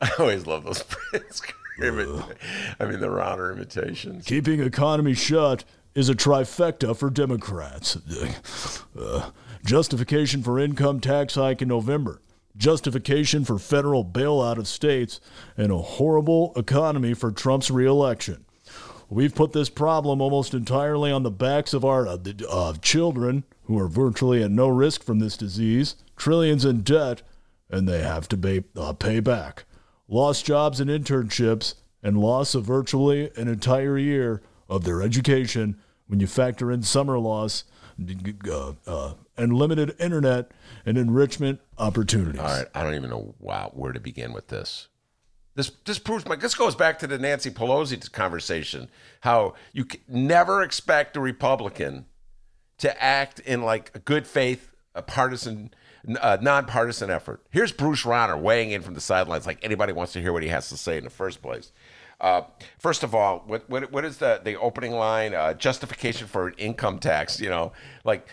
I always love those Pritzker imita- I mean, the Rauner imitations. Keeping economy shut is a trifecta for Democrats. Uh, justification for income tax hike in November. Justification for federal bailout of states and a horrible economy for Trump's reelection. We've put this problem almost entirely on the backs of our uh, uh, children, who are virtually at no risk from this disease, trillions in debt, and they have to pay, uh, pay back. Lost jobs and internships, and loss of virtually an entire year of their education when you factor in summer loss uh, uh, and limited internet and enrichment opportunities. All right, I don't even know wow where to begin with this. This this proves my. This goes back to the Nancy Pelosi conversation. How you never expect a Republican to act in like a good faith, a partisan, uh, nonpartisan effort. Here's Bruce Rauner weighing in from the sidelines, like anybody wants to hear what he has to say in the first place. Uh, first of all, what, what what is the the opening line? Uh, justification for an income tax. You know, like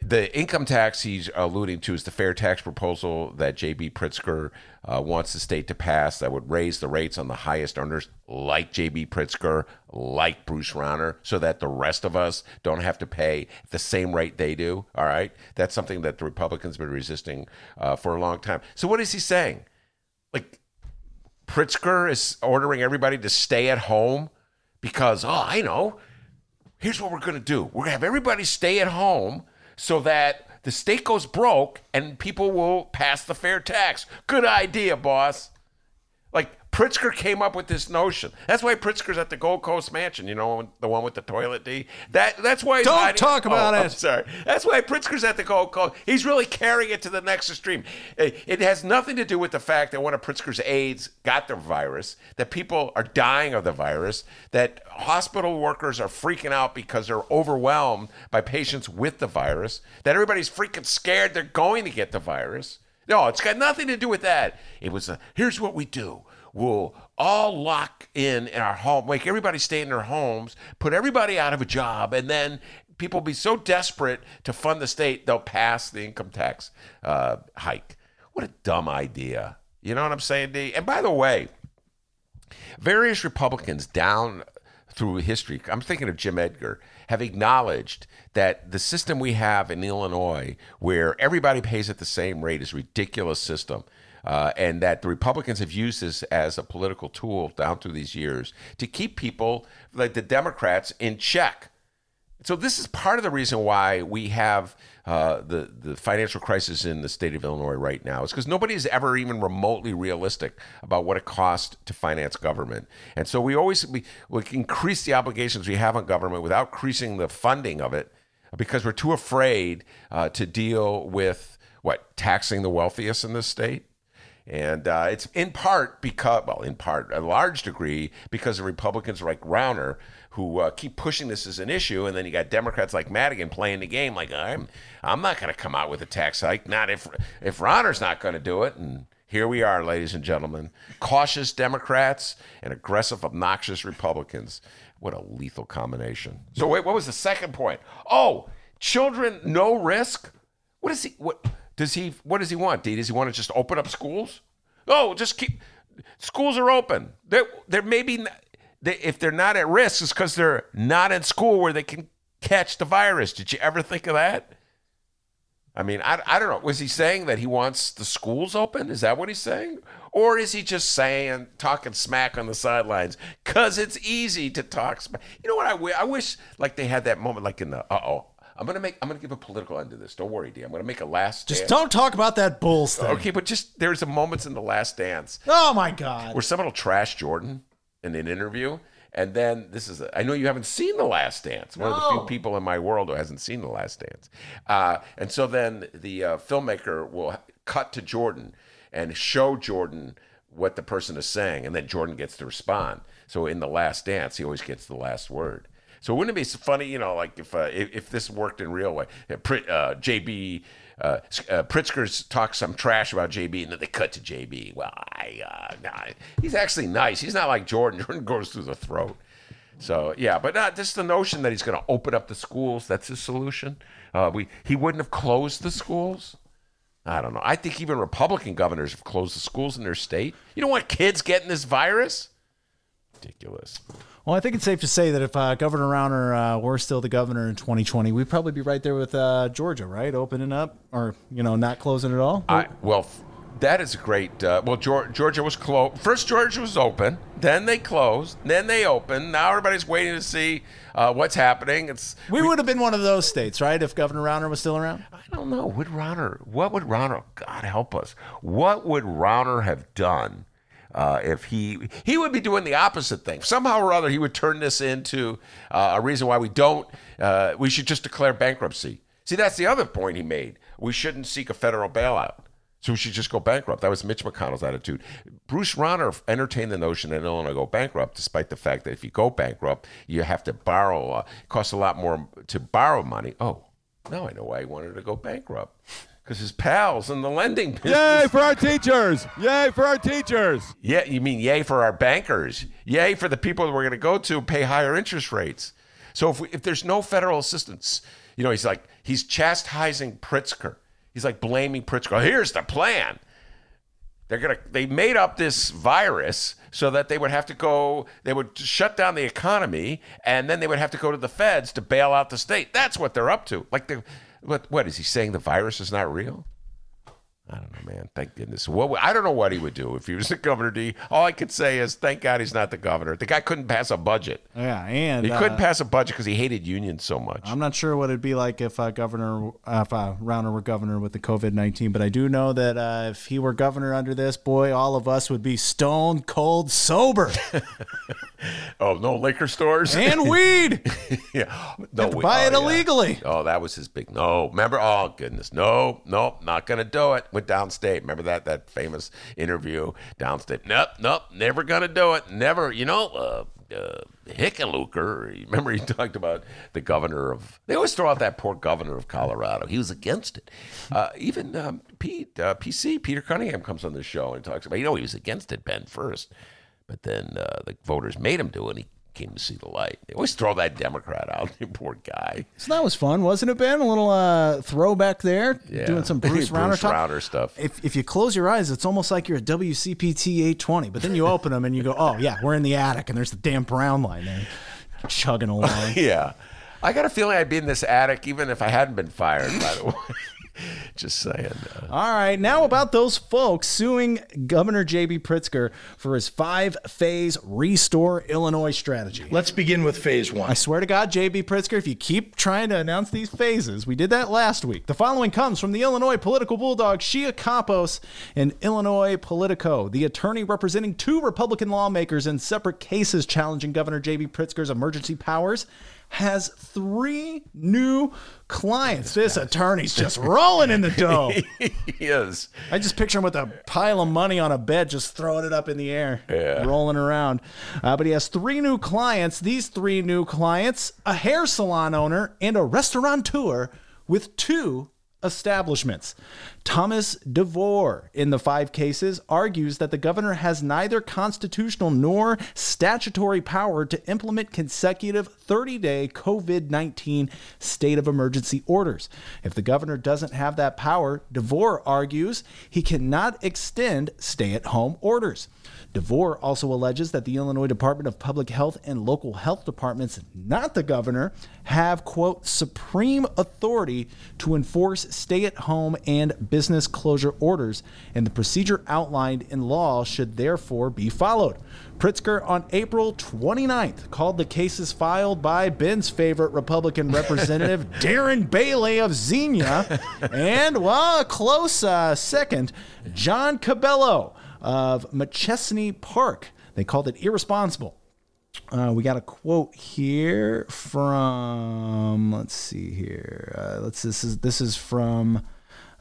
the income tax he's alluding to is the fair tax proposal that J.B. Pritzker uh, wants the state to pass that would raise the rates on the highest earners, like J.B. Pritzker, like Bruce Rauner, so that the rest of us don't have to pay the same rate they do. All right, that's something that the Republicans have been resisting uh, for a long time. So what is he saying? Like Pritzker is ordering everybody to stay at home because, oh, I know. Here's what we're going to do we're going to have everybody stay at home so that the state goes broke and people will pass the fair tax. Good idea, boss. Like Pritzker came up with this notion. That's why Pritzker's at the Gold Coast Mansion. You know, the one with the toilet D. That that's why. Don't hiding- talk about Oh, it. I'm sorry. That's why Pritzker's at the Gold Coast. He's really carrying it to the next extreme. It, it has nothing to do with the fact that one of Pritzker's aides got the virus. That people are dying of the virus. That hospital workers are freaking out because they're overwhelmed by patients with the virus. That everybody's freaking scared they're going to get the virus. No, it's got nothing to do with that. It was a, here's what we do. Will all lock in in our home, make everybody stay in their homes, put everybody out of a job, and then people be so desperate to fund the state they'll pass the income tax uh, hike. What a dumb idea! You know what I'm saying, D? And by the way, various Republicans down through history, I'm thinking of Jim Edgar, have acknowledged that the system we have in Illinois, where everybody pays at the same rate, is a ridiculous system. Uh, and that the Republicans have used this as a political tool down through these years to keep people like the Democrats in check. So this is part of the reason why we have uh, the the financial crisis in the state of Illinois right now. Is because nobody is ever even remotely realistic about what it costs to finance government, and so we always we, we increase the obligations we have on government without increasing the funding of it, because we're too afraid uh, to deal with what taxing the wealthiest in this state. And uh, it's in part because, well, in part, a large degree, because of Republicans like Rauner who uh, keep pushing this as an issue, and then you got Democrats like Madigan playing the game like I'm, I'm not going to come out with a tax hike, not if if Rauner's not going to do it. And here we are, ladies and gentlemen, cautious Democrats and aggressive, obnoxious Republicans. What a lethal combination. So wait, what was the second point? Oh, children no risk. What is he? What does he? What does he want? D? Does he want to just open up schools? Oh, just keep schools are open. There, there may be they, if they're not at risk, it's because they're not in school where they can catch the virus. Did you ever think of that? I mean, I, I don't know. Was he saying that he wants the schools open? Is that what he's saying? Or is he just saying, talking smack on the sidelines? Because it's easy to talk smack. You know what? I, w- I wish like they had that moment, like in the, uh oh. I'm gonna make. I'm gonna give a political end to this. Don't worry, D. I'm gonna make a last. Dance. Just dance. don't talk about that Bulls thing. Okay, but just there's a moments in the last dance Oh my God. where someone will trash Jordan in an interview. And then this is, I know you haven't seen The Last Dance. One of the few people in my world who hasn't seen The Last Dance. Uh, and so then the uh, filmmaker will cut to Jordan and show Jordan what the person is saying. And then Jordan gets to respond. So in The Last Dance, he always gets the last word. So wouldn't it be funny, you know, like if uh, if, if this worked in real way? Uh, uh, JB uh, uh, Pritzker's talk some trash about JB, and then they cut to JB. Well, I, uh, nah, he's actually nice. He's not like Jordan. Jordan goes through the throat. So yeah, but not just the notion that he's going to open up the schools. That's his solution. Uh, we he wouldn't have closed the schools. I don't know. I think even Republican governors have closed the schools in their state. You don't want kids getting this virus. Ridiculous. Well, I think it's safe to say that if uh, Governor Rauner uh, were still the governor in 2020, we'd probably be right there with uh, Georgia, right? Opening up or, you know, not closing at all. I, well, f- that is a great. Uh, well, Georgia, Georgia was closed. First, Georgia was open. Then they closed. Then they opened. Now everybody's waiting to see uh, what's happening. It's we would have been one of those states, right? If Governor Rauner was still around. I don't know. Would Rauner? What would Rauner? God help us. What would Rauner have done? Uh, if he he would be doing the opposite thing. Somehow or other he would turn this into uh, a reason why we don't uh, we should just declare bankruptcy. See that's the other point he made. We shouldn't seek a federal bailout. So we should just go bankrupt. That was mitch mcconnell's attitude. Bruce Rauner entertained the notion that illinois go bankrupt despite the fact that if you go bankrupt you have to borrow uh, it costs a lot more to borrow money. Oh now i know why he wanted to go bankrupt because his pals in the lending business Yay for our teachers! Yay for our teachers! yeah, you mean yay for our bankers? Yay for the people that we're going to go to pay higher interest rates. So if we, if there's no federal assistance, you know, he's like he's chastising Pritzker. He's like blaming Pritzker. Oh, here's the plan. They're gonna they made up this virus so that they would have to go they would shut down the economy and then they would have to go to the feds to bail out the state. That's what they're up to. Like the what what is he saying the virus is not real? I don't know, man. Thank goodness. What I don't know what he would do if he was the governor. D. All I could say is, thank God he's not the governor. The guy couldn't pass a budget. Yeah, and He uh, couldn't pass a budget because he hated unions so much. I'm not sure what it'd be like if uh, Governor uh, if uh, Rauner were governor with the COVID nineteen, but I do know that uh, if he were governor under this, boy, all of us would be stone cold sober oh, no liquor stores and weed. yeah, no, we- buy oh, it yeah. illegally. Oh, that was his big no. Remember? Oh goodness, no, nope, not gonna do it. Went downstate. Remember that that famous interview downstate? Nope, nope, never gonna do it. Never. You know, uh, uh, Hickenlooper. Remember, he talked about the governor of. They always throw out that poor governor of Colorado. He was against it. Uh, even um, Pete, uh, PC, Peter Cunningham comes on the show and talks about. You know, he was against it, Ben, first, but then uh, the voters made him do it. and He came to see the light. They always throw that Democrat out. the poor guy. So that was fun, wasn't it, Ben? A little uh, throwback there, Yeah. doing some Bruce Rauner Bruce talk. Rauner stuff. If, if you close your eyes, it's almost like you're at WCPT 820, but then you open them and you go, oh, yeah, we're in the attic, and there's the damn brown line there chugging along. Yeah. I got a feeling I'd be in this attic even if I hadn't been fired, by the way. Just saying. Uh, All right, now about those folks suing Governor J.B. Pritzker for his five phase restore Illinois strategy. Let's begin with phase one. I swear to God, J.B. Pritzker, if you keep trying to announce these phases, we did that last week. The following comes from the Illinois political bulldog Shia Kapos in Illinois Politico, the attorney representing two Republican lawmakers in separate cases challenging Governor J.B. Pritzker's emergency powers. Has three new clients. This attorney's just rolling in the dough. he is. I just picture him with a pile of money on a bed, just throwing it up in the air, rolling around. Uh, but he has three new clients. These three new clients a hair salon owner and a restaurateur with two establishments. Thomas DeVore, in the five cases, argues that the governor has neither constitutional nor statutory power to implement consecutive 30 day COVID 19 state of emergency orders. If the governor doesn't have that power, DeVore argues he cannot extend stay at home orders. DeVore also alleges that the Illinois Department of Public Health and local health departments, not the governor, have, quote, supreme authority to enforce stay at home and business closure orders, and the procedure outlined in law should therefore be followed. Pritzker on April 29th called the cases filed by Ben's favorite Republican representative, Darren Bailey of Xenia, and, well, a close uh, second, John Cabello of Machesney Park. They called it irresponsible. Uh, we got a quote here from let's see here. Uh, let's this is this is from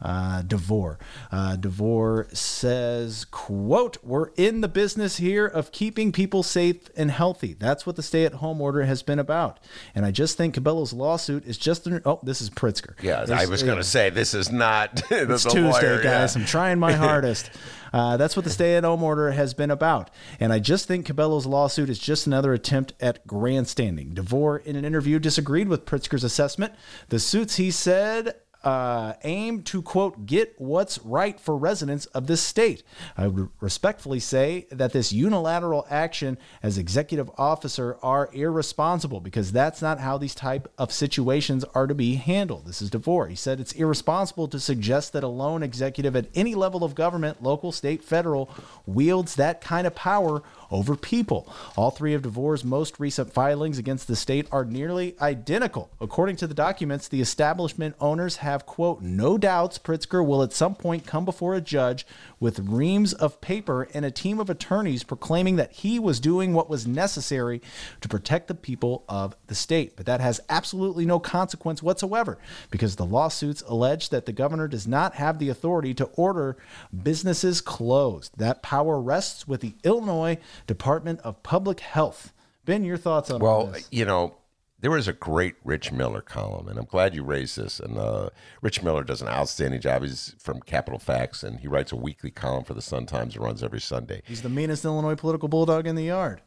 uh, DeVore. Uh, DeVore says, "quote We're in the business here of keeping people safe and healthy. That's what the stay-at-home order has been about. And I just think Cabello's lawsuit is just an, oh, this is Pritzker. Yeah, I was going to say this is not. it's the Tuesday, lawyer, guys. yeah. I'm trying my hardest. Uh, that's what the stay at home order has been about. And I just think Cabello's lawsuit is just another attempt at grandstanding. DeVore, in an interview, disagreed with Pritzker's assessment. The suits, he said, uh, aim to quote get what's right for residents of this state. I would respectfully say that this unilateral action as executive officer are irresponsible because that's not how these type of situations are to be handled. This is DeVore. He said it's irresponsible to suggest that a lone executive at any level of government, local, state, federal, wields that kind of power over people. All three of DeVore's most recent filings against the state are nearly identical. According to the documents, the establishment owners have, quote, no doubts Pritzker will at some point come before a judge with reams of paper and a team of attorneys proclaiming that he was doing what was necessary to protect the people of the state. But that has absolutely no consequence whatsoever because the lawsuits allege that the governor does not have the authority to order businesses closed. That power rests with the Illinois Department of Public Health. Ben, your thoughts on Well, this? you know, there was a great Rich Miller column, and I'm glad you raised this. And uh, Rich Miller does an outstanding job. He's from Capitol Fax, and he writes a weekly column for the Sun Times that runs every Sunday. He's the meanest Illinois political bulldog in the yard.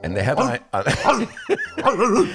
And the headline,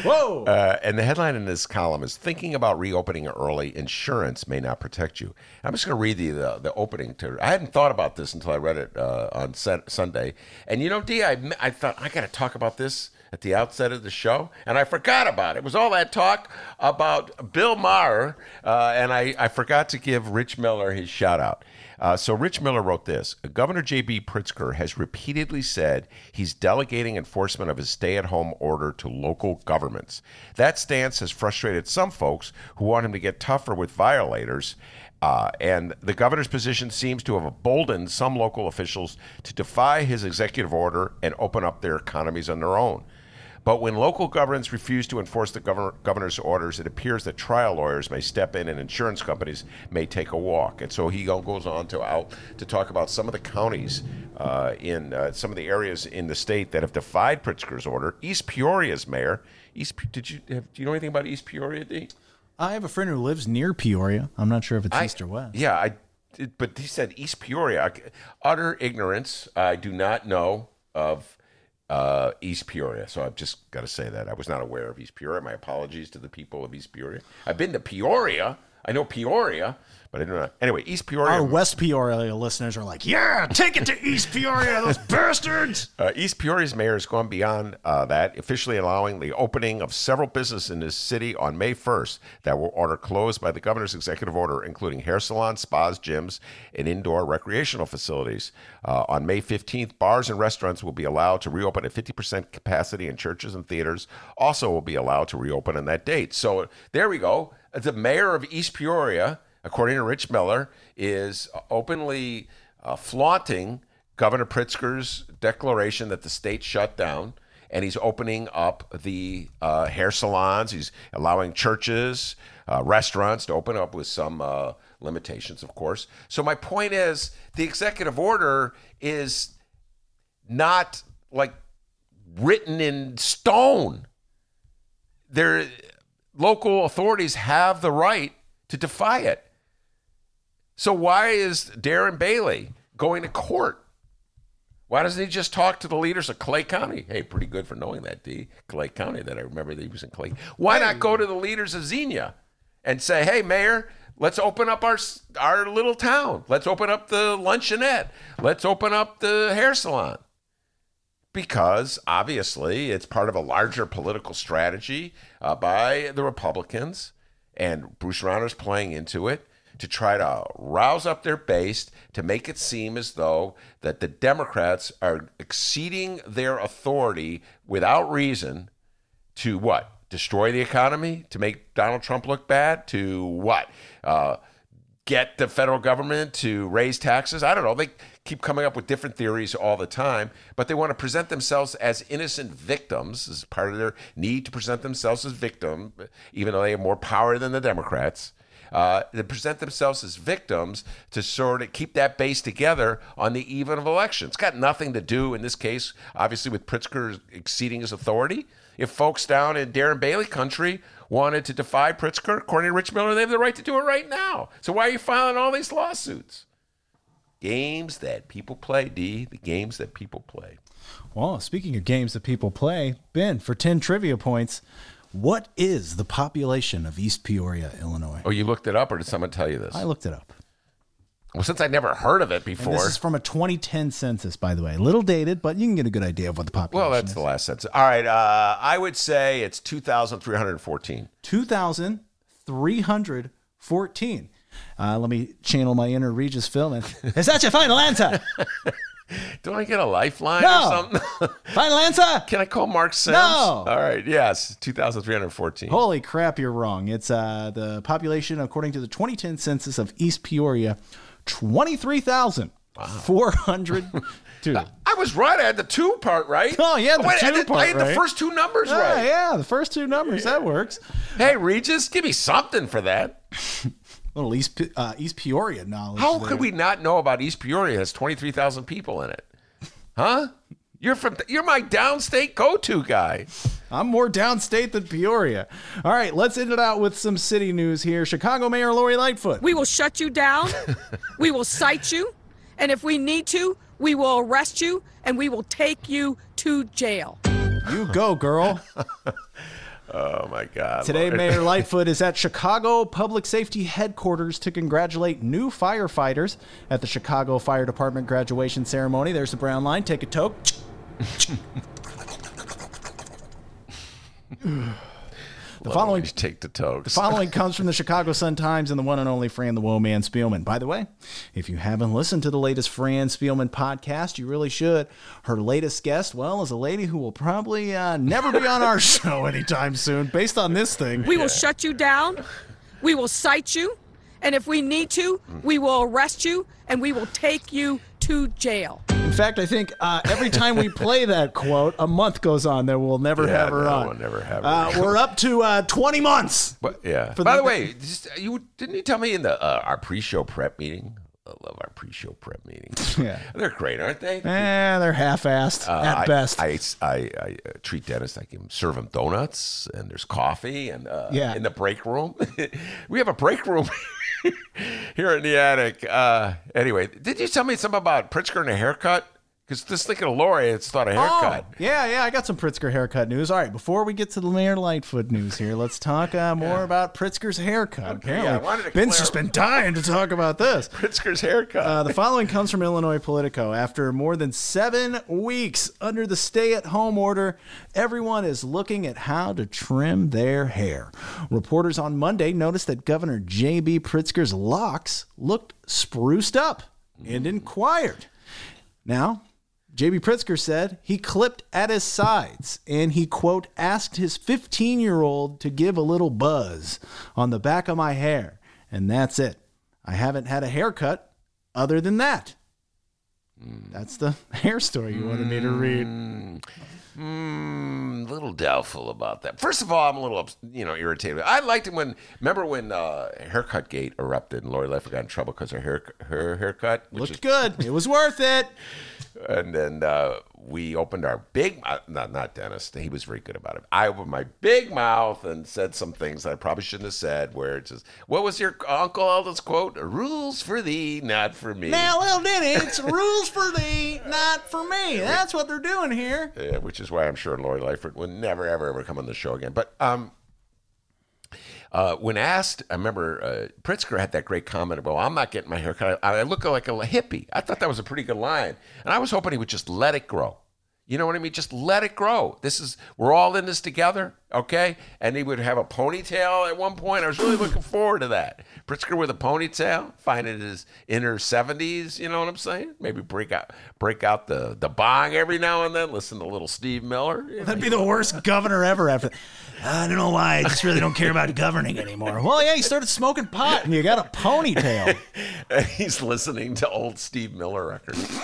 Whoa! uh, and the headline in this column is "Thinking about reopening early: Insurance may not protect you." I'm just going to read the, the the opening to. I hadn't thought about this until I read it uh, on Sun- Sunday, and you know, D, I I thought I got to talk about this at the outset of the show, and I forgot about it. It was all that talk about Bill Maher, uh, and I I forgot to give Rich Miller his shout out. Uh, so Rich Miller wrote this Governor J.B. Pritzker has repeatedly said he's delegating enforcement of his stay at home order to local governments. That stance has frustrated some folks who want him to get tougher with violators. Uh, and the governor's position seems to have emboldened some local officials to defy his executive order and open up their economies on their own. But when local governments refuse to enforce the governor, governor's orders, it appears that trial lawyers may step in and insurance companies may take a walk. And so he goes on to out to talk about some of the counties uh, in uh, some of the areas in the state that have defied Pritzker's order. East Peoria's mayor. East, did you have, do you know anything about East Peoria, D? I have a friend who lives near Peoria. I'm not sure if it's I- east or west. Yeah, I. But he said East Peoria. Utter ignorance. I do not know of uh, East Peoria, so I've just got to say that I was not aware of East Peoria. My apologies to the people of East Peoria. I've been to Peoria. I know Peoria, but I don't know. Anyway, East Peoria. Our West Peoria listeners are like, yeah, take it to East Peoria, those bastards. Uh, East Peoria's mayor has gone beyond uh, that, officially allowing the opening of several businesses in his city on May 1st that were ordered closed by the governor's executive order, including hair salons, spas, gyms, and indoor recreational facilities. Uh, on May 15th, bars and restaurants will be allowed to reopen at 50% capacity, and churches and theaters also will be allowed to reopen on that date. So there we go. The mayor of East Peoria, according to Rich Miller, is openly uh, flaunting Governor Pritzker's declaration that the state shut down, and he's opening up the uh, hair salons. He's allowing churches, uh, restaurants to open up with some uh, limitations, of course. So my point is, the executive order is not like written in stone. There, local authorities have the right to defy it. So why is Darren Bailey going to court? Why doesn't he just talk to the leaders of Clay County? Hey, pretty good for knowing that, D. Clay County, that I remember that he was in Clay. Why not go to the leaders of Xenia and say, hey, Mayor, let's open up our our little town. Let's open up the luncheonette. Let's open up the hair salon. Because obviously it's part of a larger political strategy uh, by the Republicans, and Bruce Rauner's playing into it to try to rouse up their base to make it seem as though that the Democrats are exceeding their authority without reason to what? Destroy the economy? To make Donald Trump look bad? To what? Uh, get the federal government to raise taxes? I don't know. They keep coming up with different theories all the time, but they want to present themselves as innocent victims as part of their need to present themselves as victim, even though they have more power than the Democrats. Uh, present themselves as victims to sort of keep that base together on the eve of elections. It's got nothing to do, in this case, obviously, with Pritzker exceeding his authority. If folks down in Darren Bailey country wanted to defy Pritzker, according to Rich Miller, they have the right to do it right now. So why are you filing all these lawsuits? Games that people play, D. The games that people play. Well, speaking of games that people play, Ben, for 10 trivia points, what is the population of East Peoria, Illinois? Oh, you looked it up, or did someone tell you this? I looked it up. Well, since I'd never heard of it And before. this is from a 2010 census, by the way. A little dated, but you can get a good idea of what the population well, that's is. the last census. All right. Uh, I would say it's 2,314. 2,314. Uh, let me channel my inner Regis Philbin. Is that your final answer? Don't I get a lifeline No. or something? final answer? Can I call Mark Sims? No. All right. Yes. 2,314. Holy crap, you're wrong. It's uh, the population, according to the 2010 census of East Peoria, 23,402. I was right. I had the two part right. Oh, yeah, the Wait, I two did- part I had right. the first two numbers Ah, right. yeah, the first two numbers. That works. Hey, Regis, give me something for that. Little East, uh, East Peoria knowledge. How there. could we not know about East Peoria? It has 23,000 people in it. Huh? You're from you're my downstate go-to guy. I'm more downstate than Peoria. All right, let's end it out with some city news here. Chicago Mayor Lori Lightfoot. We will shut you down. we will cite you. And if we need to, we will arrest you and we will take you to jail. you go, girl. Oh my god. Today, Lord. Mayor Lightfoot is at Chicago Public Safety Headquarters to congratulate new firefighters at the Chicago Fire Department graduation ceremony. There's the brown line. Take a toke. The following You take the toes. following comes from the Chicago Sun-Times and the one and only Fran the Woe Man Spielman. By the way, if you haven't listened to the latest Fran Spielman podcast, you really should. Her latest guest, well, is a lady who will probably uh, never be on our show anytime soon, based on this thing. We will shut you down. We will cite you. And if we need to, we will arrest you and we will take you to jail. In fact, I think uh, every time we play that quote, a month goes on that we'll never Yeah, have her no, on. we'll never have her. Uh, we're up to uh, 20 months. But yeah. For By the- the way, just, you didn't you tell me in the uh, our pre-show prep meeting? I love our pre-show prep meetings. Yeah. they're great, aren't they? Eh, they're half-assed Uh, at I, best. I, I, I uh, treat Dennis. Like I give him serve him donuts and there's coffee and uh, Yeah. in the break room. we have a break room here in the attic. Uh, anyway, did you tell me something about Pritzker and a haircut? Because just thinking of Lori, it's thought a haircut. Oh, yeah, yeah, I got some Pritzker haircut news. All right, before we get to the Mayor Lightfoot news here, let's talk uh, more about Pritzker's haircut. Apparently, yeah, I wanted to Ben's clar- just been dying to talk about this. Pritzker's haircut. Uh, the following comes from Illinois Politico. After more than seven weeks under the stay at home order, everyone is looking at how to trim their hair. Reporters on Monday noticed that Governor J.B. Pritzker's locks looked spruced up and inquired. Now, J.B. Pritzker said he clipped at his sides and he, quote, asked his 15 year old to give a little buzz on the back of my hair. And that's it. I haven't had a haircut other than that. Hmm. That's the hair story you wanted me to read. Hmm. Mm, a little doubtful about that. First of all, I'm a little, you know, irritated. I liked it when, remember when uh, Haircut Gate erupted and Lori Lightfoot got in trouble because her hair, her haircut, which Looked good. It was worth it. and then uh, we opened our big uh, not not Dennis he was very good about it I opened my big mouth and said some things I probably shouldn't have said where it says, what was your Uncle Aldo's quote rules for thee not for me Now, Lil Denny, it's rules for thee, not for me. That's what they're doing here. Yeah, which is why I'm sure Lori Lightfoot would never, ever, ever come on the show again. But um, uh, when asked, I remember uh, Pritzker had that great comment about, "I'm not getting my hair cut. I, I look like a hippie." I thought that was a pretty good line, and I was hoping he would just let it grow. You know what I mean? Just let it grow. This is we're all in this together, okay? And he would have a ponytail at one point. I was really looking forward to that. Pritzker with a ponytail, finding his inner seventies. You know what I'm saying? Maybe break out, break out the the bong every now and then. Listen to little Steve Miller. That'd be the worst governor ever after. I don't know why. I just really don't care about governing anymore. Well, yeah, he started smoking pot and you got a ponytail. and he's listening to old Steve Miller records.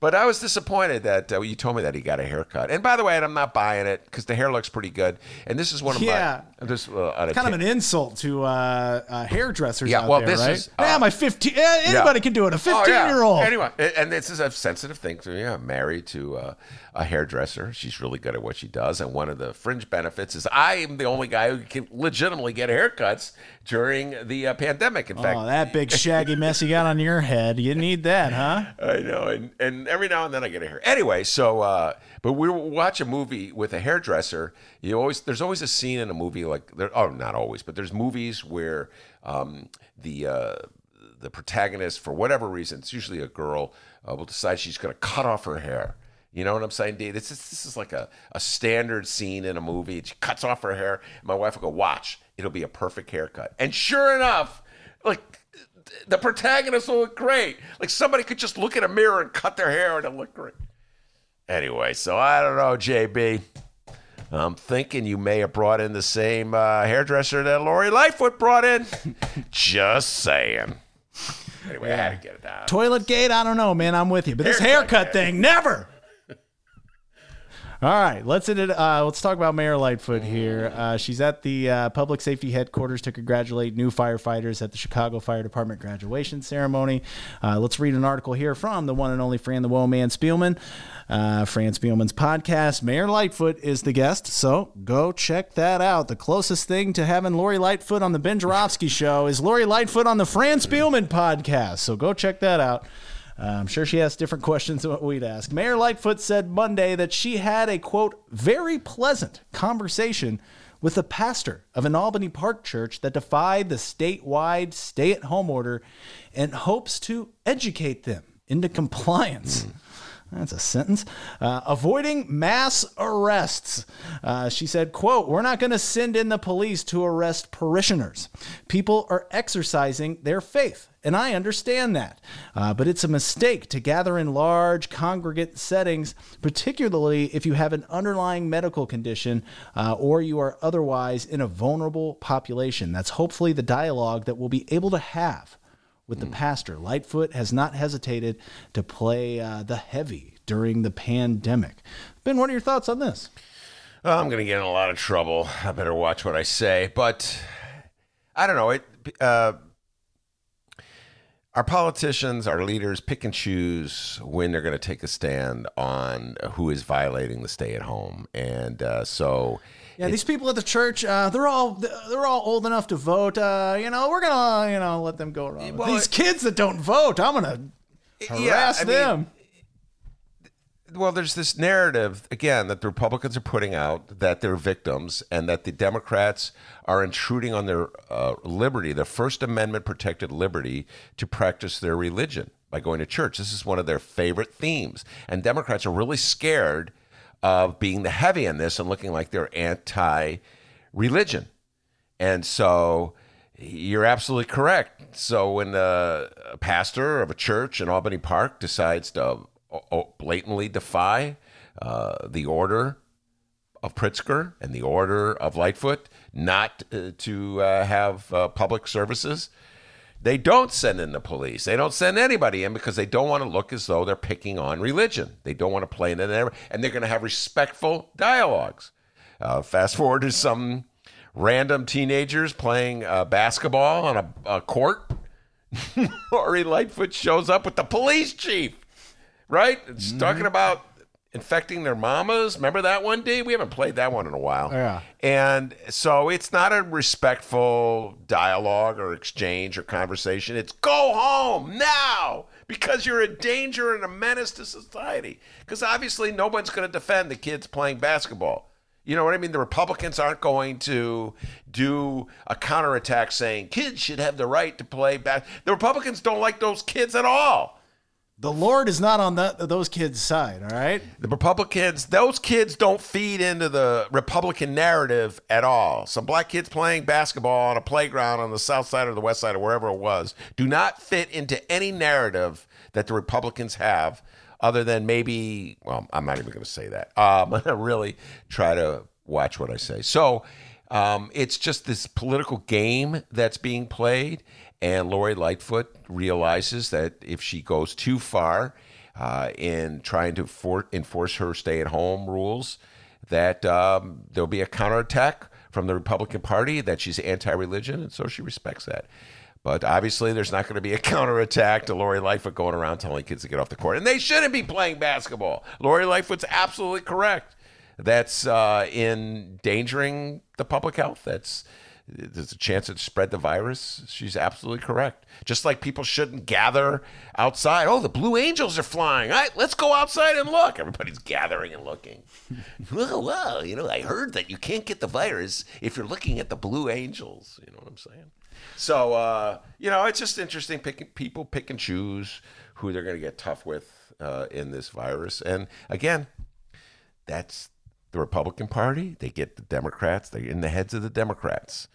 But I was disappointed that uh, you told me that he got a haircut. And by the way, I'm not buying it because the hair looks pretty good. And this is one of Yeah. my uh, kind of an insult to uh, uh, hairdressers Yeah, out well, there, this right? is, uh, yeah, my 15. eh, anybody can do it. A Oh, 15 yeah. year old. Anyway, and this is a sensitive thing to me. I'm married to uh, a hairdresser. She's really good at what she does. And one of the fringe benefits is I am the only guy who can legitimately get haircuts during the uh, pandemic. In fact, Oh, that big shaggy mess you got on your head. You need that, huh? I know, and, and every now and then I get a hair. Anyway, so uh, but we watch a movie with a hairdresser. You always there's always a scene in a movie like there. Oh, not always, but there's movies where um, the uh, the protagonist, for whatever reason, it's usually a girl, uh, will decide she's going to cut off her hair. You know what I'm saying, Dave? This is, this is like a, a standard scene in a movie. She cuts off her hair. My wife will go, watch. It'll be a perfect haircut. And sure enough, like the protagonist will look great. Like somebody could just look in a mirror and cut their hair and it'll look great. Anyway, so I don't know, JB. I'm thinking you may have brought in the same uh, hairdresser that Lori Lightfoot brought in. just saying. Anyway, I had to get it out. Toilet gate, I don't know, man. I'm with you. But this Haircut, haircut thing, never. All right, let's it. Uh, let's talk about Mayor Lightfoot here. Uh, she's at the uh, public safety headquarters to congratulate new firefighters at the Chicago Fire Department graduation ceremony. Uh, let's read an article here from the one and only Fran the Woe Man Spielman. Uh, Fran Spielman's podcast. Mayor Lightfoot is the guest, so go check that out. The closest thing to having Lori Lightfoot on the Ben Joravsky show is Lori Lightfoot on the Fran Spielman podcast. So go check that out. Uh, I'm sure she has different questions than what we'd ask. Mayor Lightfoot said Monday that she had a quote, very pleasant conversation with the pastor of an Albany Park church that defied the statewide stay at home order and hopes to educate them into compliance. That's a sentence. Uh, avoiding mass arrests. Uh, she said, quote, we're not going to send in the police to arrest parishioners. People are exercising their faith. And I understand that. Uh, but it's a mistake to gather in large congregate settings, particularly if you have an underlying medical condition uh, or you are otherwise in a vulnerable population. That's hopefully the dialogue that we'll be able to have with the pastor. Lightfoot has not hesitated to play uh, the heavy during the pandemic. Ben, what are your thoughts on this? Oh, I'm going to get in a lot of trouble. I better watch what I say. But I don't know. It. Uh, our politicians, our leaders pick and choose when they're going to take a stand on who is violating the stay at home. And uh, so. Yeah, these people at the church, uh, they're all they're all old enough to vote. Uh, you know, we're gonna you know let them go around. Well, these it- kids that don't vote, I'm gonna harass mean, them. well, there's this narrative again that the Republicans are putting out that they're victims and that the Democrats are intruding on their uh, liberty, their First Amendment protected liberty to practice their religion by going to church. This is one of their favorite themes, and Democrats are really scared of being the heavy in this and looking like they're anti-religion. And so you're absolutely correct. So when a pastor of a church in Albany Park decides to blatantly defy uh, the order of Pritzker and the order of Lightfoot not uh, to uh, have uh, public services, they don't send in the police. They don't send anybody in because they don't want to look as though they're picking on religion. They don't want to play in it, and they're going to have respectful dialogues. Uh, fast forward to some random teenagers playing uh, basketball on a, a court. Lori Lightfoot shows up with the police chief, right? It's talking about infecting their mamas. Remember that one, D? We haven't played that one in a while. Yeah. And so it's not a respectful dialogue or exchange or conversation. It's go home now because you're a danger and a menace to society. Because obviously, no one's going to defend the kids playing basketball. You know what I mean? The Republicans aren't going to do a counterattack saying kids should have the right to play basketball. The Republicans don't like those kids at all. The Lord is not on that those kids' side. All right. The Republicans, those kids don't feed into the Republican narrative at all. Some black kids playing basketball on a playground on the south side or the west side or wherever it was do not fit into any narrative that the Republicans have, other than maybe, well, I'm not even going to say that. Um, to really try to watch what I say. So um, it's just this political game that's being played. And Lori Lightfoot realizes that if she goes too far, uh, in trying to for, enforce her stay-at-home rules, that um, there'll be a counterattack from the Republican Party that she's anti-religion, and so she respects that. But obviously, there's not going to be a counterattack to Lori Lightfoot going around telling kids to get off the court, and they shouldn't be playing basketball. Lori Lightfoot's absolutely correct. That's uh, endangering the public health. That's there's a chance it spread the virus. She's absolutely correct. Just like people shouldn't gather outside. Oh, the Blue Angels are flying. All right, let's go outside and look. Everybody's gathering and looking. well, well, you know, I heard that you can't get the virus if you're looking at the Blue Angels. You know what I'm saying? So, uh, you know, it's just interesting picking people pick and choose who they're going to get tough with uh, in this virus. And again, that's the Republican Party. They get the Democrats. They're in the heads of the Democrats.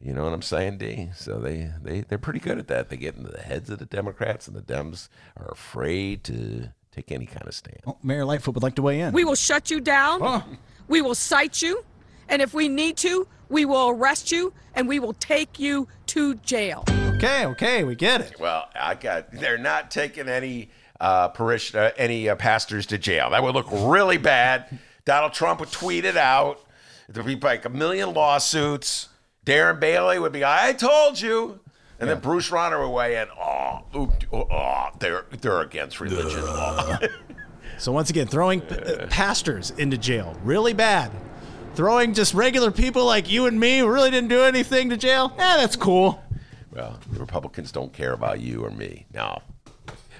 You know what I'm saying, D? So they, they, they're pretty good at that. They get into the heads of the Democrats, and the Dems are afraid to take any kind of stand. Oh, Mayor Lightfoot would like to weigh in. We will shut you down. We will cite you. And if we need to, we will arrest you and we will take you to jail. okay, okay, we get it. Well, I got. They're not taking any uh, parish, uh, any uh, pastors to jail. That would look really bad. Donald Trump would tweet it out. There'd be like a million lawsuits. Darren Bailey would be, "I told you," and then Bruce Rauner would weigh in. Oh, oh, they're they're against religion. Oh. So once again, throwing p- uh, pastors into jail, really bad. Throwing just regular people like you and me who really didn't do anything to jail, eh, that's cool. Well, the Republicans don't care about you or me. No.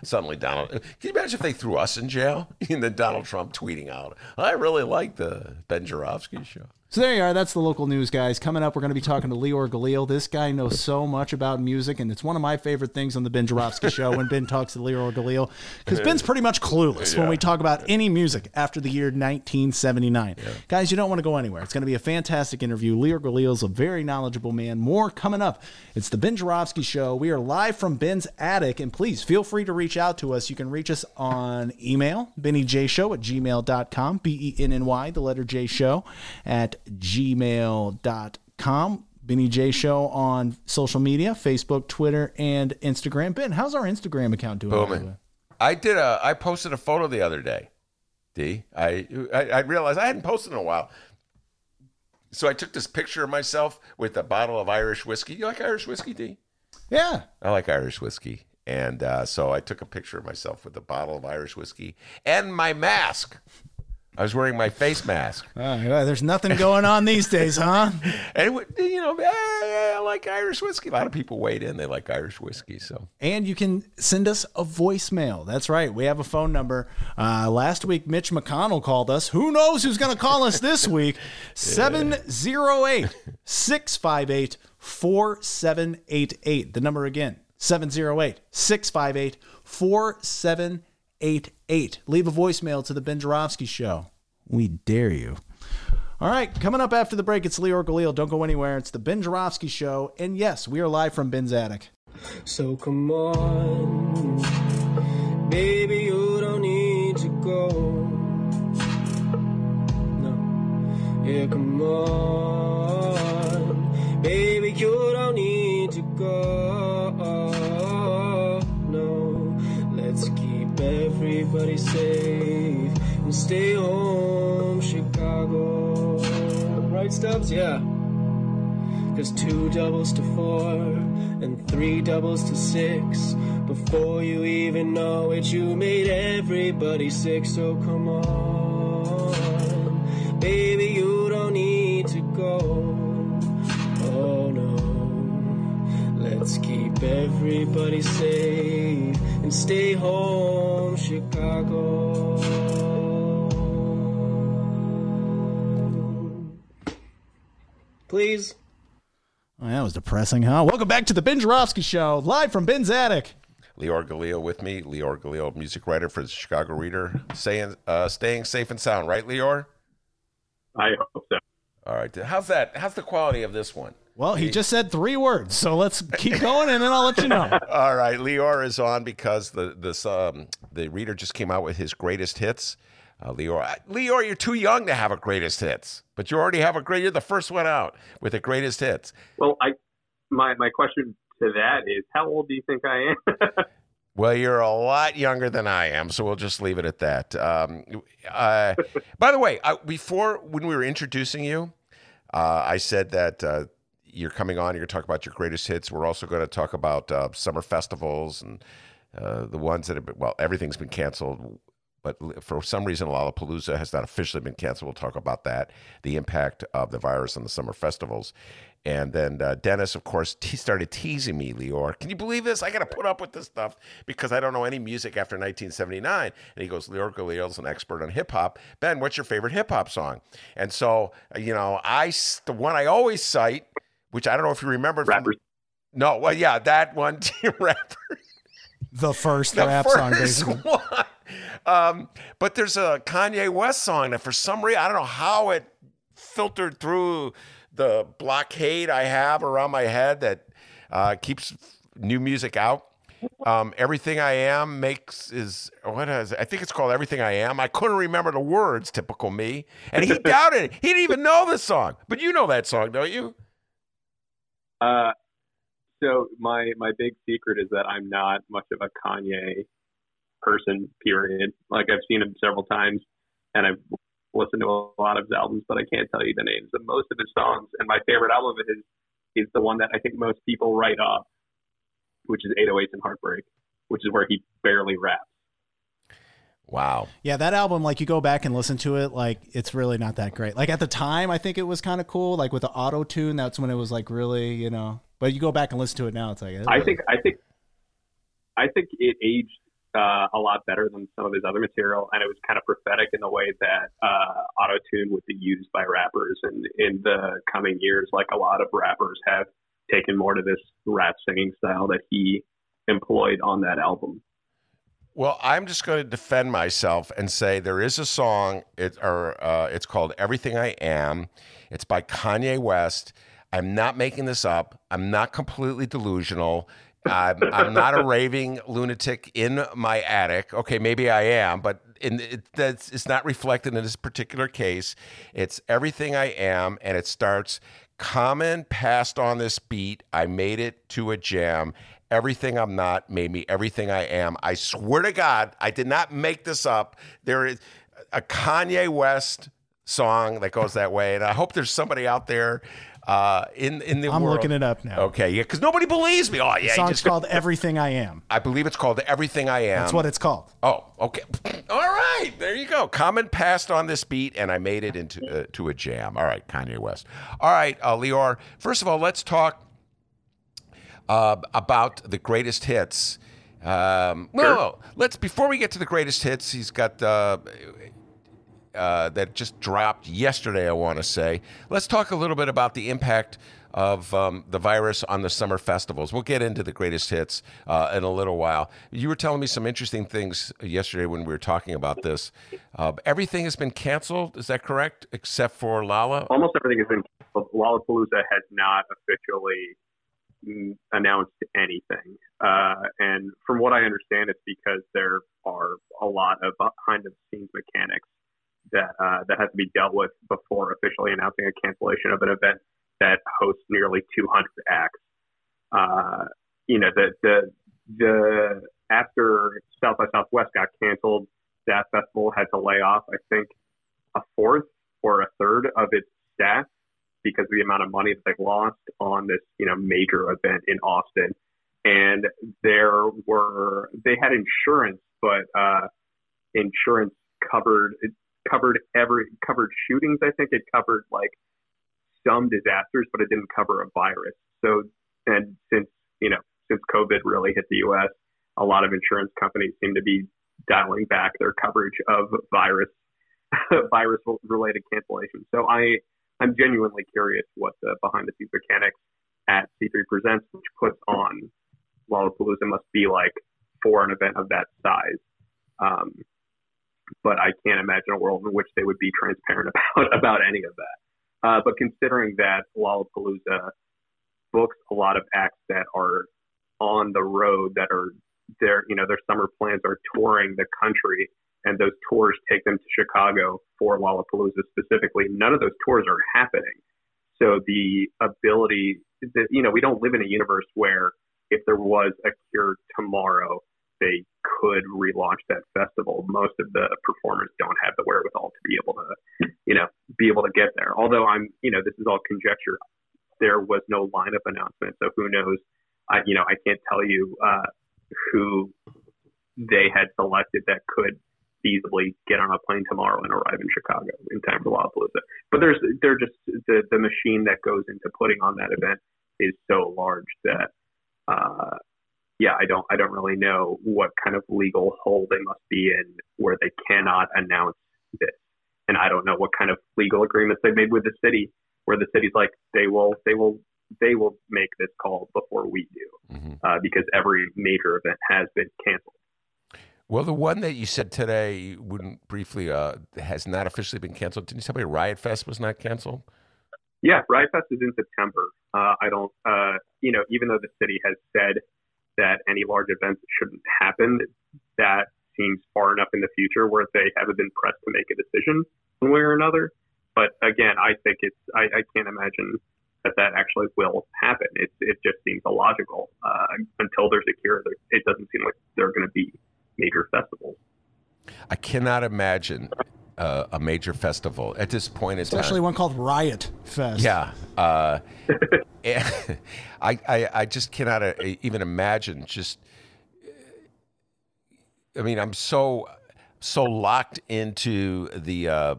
Suddenly, Donald. Can you imagine if they threw us in jail? And then Donald Trump tweeting out, I really like the Ben Joravsky show. So there you are. That's the local news, guys. Coming up, we're going to be talking to Leor Galil. This guy knows so much about music, and it's one of my favorite things on the Ben Joravsky show when Ben talks to Leor Galil, because Ben's pretty much clueless when we talk about any music after the year 1979. Guys, you don't want to go anywhere. It's going to be a fantastic interview. Leor Galil is a very knowledgeable man. More coming up. It's the Ben Joravsky show. We are live from Ben's attic, and please feel free to reach out to us. You can reach us on email, bennyjshow at gmail.com, B E N N Y, the letter J show, at gmail.com. Benny J Show on social media Facebook, Twitter, and Instagram. Ben, how's our Instagram account doing? Booming. I did a. I posted a photo the other day. D. I, I I realized I hadn't posted in a while. So I took this picture of myself with a bottle of Irish whiskey. You like Irish whiskey, D? Yeah. I like Irish whiskey. And uh, so I took a picture of myself with a bottle of Irish whiskey and my mask. I was wearing my face mask. Uh, there's nothing going on these days, huh? And, it, you know, eh, I like Irish whiskey. A lot of people weighed in. They like Irish whiskey. So And you can send us a voicemail. That's right. We have a phone number. Uh, last week, Mitch McConnell called us. Who knows who's going to call us this week? 708 658 4788. The number again 708 658 4788. Leave a voicemail to the Ben Joravsky Show. We dare you. All right, coming up after the break, it's Leor Galil. Don't go anywhere. It's the Ben Joravsky Show. And yes, we are live from Ben's Attic. So come on, baby, you don't need to go. No, yeah, come on, baby, you don't need to go. Everybody safe and stay home, Chicago. Right, Stubbs? Yeah. Cause two doubles to four and three doubles to six. Before you even know it, you made everybody sick. So come on, baby, you don't need to go. Oh no, let's keep everybody safe and stay home, Chicago. Please. Oh, that was depressing, huh? Welcome back to the Ben Joravsky Show, live from Ben's Attic. Leor Galil with me. Leor Galil, music writer for the Chicago Reader, saying, uh, staying safe and sound, right, Leor? I hope so. All right. How's that? How's the quality of this one? Well, he just said three words, so let's keep going, and then I'll let you know. All right, Leor is on because the this um, the reader just came out with his greatest hits. Uh, Leor, I- Leor, you're too young to have a greatest hits, but you already have a great. You're the first one out with the greatest hits. Well, I my my question to that is, how old do you think I am? Well, you're a lot younger than I am, so we'll just leave it at that. Um, uh, by the way, I, before when we were introducing you, uh, I said that uh, you're coming on. You're going to talk about your greatest hits. We're also going to talk about uh, summer festivals and uh, the ones that have been. Well, everything's been canceled, but for some reason, Lollapalooza has not officially been canceled. We'll talk about that, the impact of the virus on the summer festivals. And then uh, Dennis, of course, he started teasing me, Leor. Can you believe this? I got to put up with this stuff because I don't know any music after 1979. And he goes, Leor Galil's an expert on hip hop. Ben, what's your favorite hip hop song? And so, you know, I the one I always cite, which I don't know if you remember. From, no, well, yeah, that one, rapper The first the rap first song, basically. one. Um, but there's a Kanye West song that for some reason I don't know how it filtered through the blockade I have around my head that uh, keeps new music out. Um, Everything I Am makes is what is it? I think it's called Everything I Am. I couldn't remember the words, typical me, and he doubted it. He didn't even know the song, but you know that song, don't you? Uh, so my my big secret is that I'm not much of a Kanye person. Period. Like I've seen him several times, and I've listened to a lot of his albums, but I can't tell you the names of most of his songs. And my favorite album of his is the one that I think most people write off, which is 808s and Heartbreak, which is where he barely raps. Wow. Yeah, that album, like you go back and listen to it, like it's really not that great. Like at the time, I think it was kind of cool. Like with the auto tune, that's when it was like really, you know. But you go back and listen to it now, it's like I think I think I think it aged uh, a lot better than some of his other material, and it was kind of prophetic in the way that uh, auto tune would be used by rappers, and in the coming years, like a lot of rappers have taken more to this rap singing style that he employed on that album. Well, I'm just going to defend myself and say there is a song. It or uh, it's called "Everything I Am." It's by Kanye West. I'm not making this up. I'm not completely delusional. I'm, I'm not a raving lunatic in my attic. Okay, maybe I am, but in, it, that's it's not reflected in this particular case. It's everything I am, and it starts. Common passed on this beat. I made it to a jam. Everything I'm not made me everything I am. I swear to God, I did not make this up. There is a Kanye West song that goes that way, and I hope there's somebody out there uh, in in the I'm world. looking it up now. Okay, yeah, because nobody believes me. Oh, yeah, The song's just- called Everything I Am. I believe it's called Everything I Am. That's what it's called. Oh, okay. All right, there you go. Common passed on this beat, and I made it into uh, to a jam. All right, Kanye West. All right, uh, Leor. First of all, let's talk uh, about the greatest hits. Um, well, let's before we get to the greatest hits, he's got uh, uh, that just dropped yesterday. I want to say. Let's talk a little bit about the impact of um, the virus on the summer festivals. We'll get into the greatest hits uh, in a little while. You were telling me some interesting things yesterday when we were talking about this. Uh, everything has been canceled. Is that correct? Except for Lolla. almost everything has been canceled. Lollapalooza has not officially announced anything. Uh, and from what I understand, it's because there are a lot of behind the scenes mechanics that uh, that have to be dealt with before officially announcing a cancellation of an event that hosts nearly 200 acts. Uh, you know, the the the after South by Southwest got canceled, that festival had to lay off. I think a fourth or a third of its staff because of the amount of money that they've lost on this, you know, major event in Austin. And there were they had insurance, but uh, insurance covered it covered every covered shootings. I think it covered like some disasters, but it didn't cover a virus. So and since you know since COVID really hit the U.S., a lot of insurance companies seem to be dialing back their coverage of virus virus related cancellations. So I I'm genuinely curious what the behind the scenes mechanics at C3 Presents, which puts on Lollapalooza, must be like for an event of that size. Um, but I can't imagine a world in which they would be transparent about about any of that. Uh, but considering that Lollapalooza books a lot of acts that are on the road, that are their you know their summer plans are touring the country, and those tours take them to Chicago for Lollapalooza specifically. None of those tours are happening. So the ability, that, you know, we don't live in a universe where if there was a cure tomorrow, they could relaunch that festival. Most of the performers don't have the wherewithal to be able to, you know, be able to get there. Although I'm, you know, this is all conjecture. There was no lineup announcement, so who knows? I, you know, I can't tell you uh, who they had selected that could feasibly get on a plane tomorrow and arrive in Chicago in time for Lollapalooza. But there's, they're just the the machine that goes into putting on that event is so large that uh, yeah, I don't I don't really know what kind of legal hole they must be in where they cannot announce this. And I don't know what kind of legal agreements they made with the city where the city's like they will they will they will make this call before we do uh, because every major event has been canceled. Well, the one that you said today, briefly, uh, has not officially been canceled. Didn't you tell me Riot Fest was not canceled? Yeah, Riot Fest is in September. Uh, I don't, uh, you know, even though the city has said that any large events shouldn't happen, that seems far enough in the future where they haven't been pressed to make a decision one way or another. But again, I think it's, I, I can't imagine that that actually will happen. It, it just seems illogical. Uh, until there's a cure, it doesn't seem like there are going to be major festivals. I cannot imagine uh, a major festival at this point in Especially time. one called Riot Fest. Yeah. Uh, I, I, I just cannot uh, even imagine just. I mean, I'm so so locked into the uh,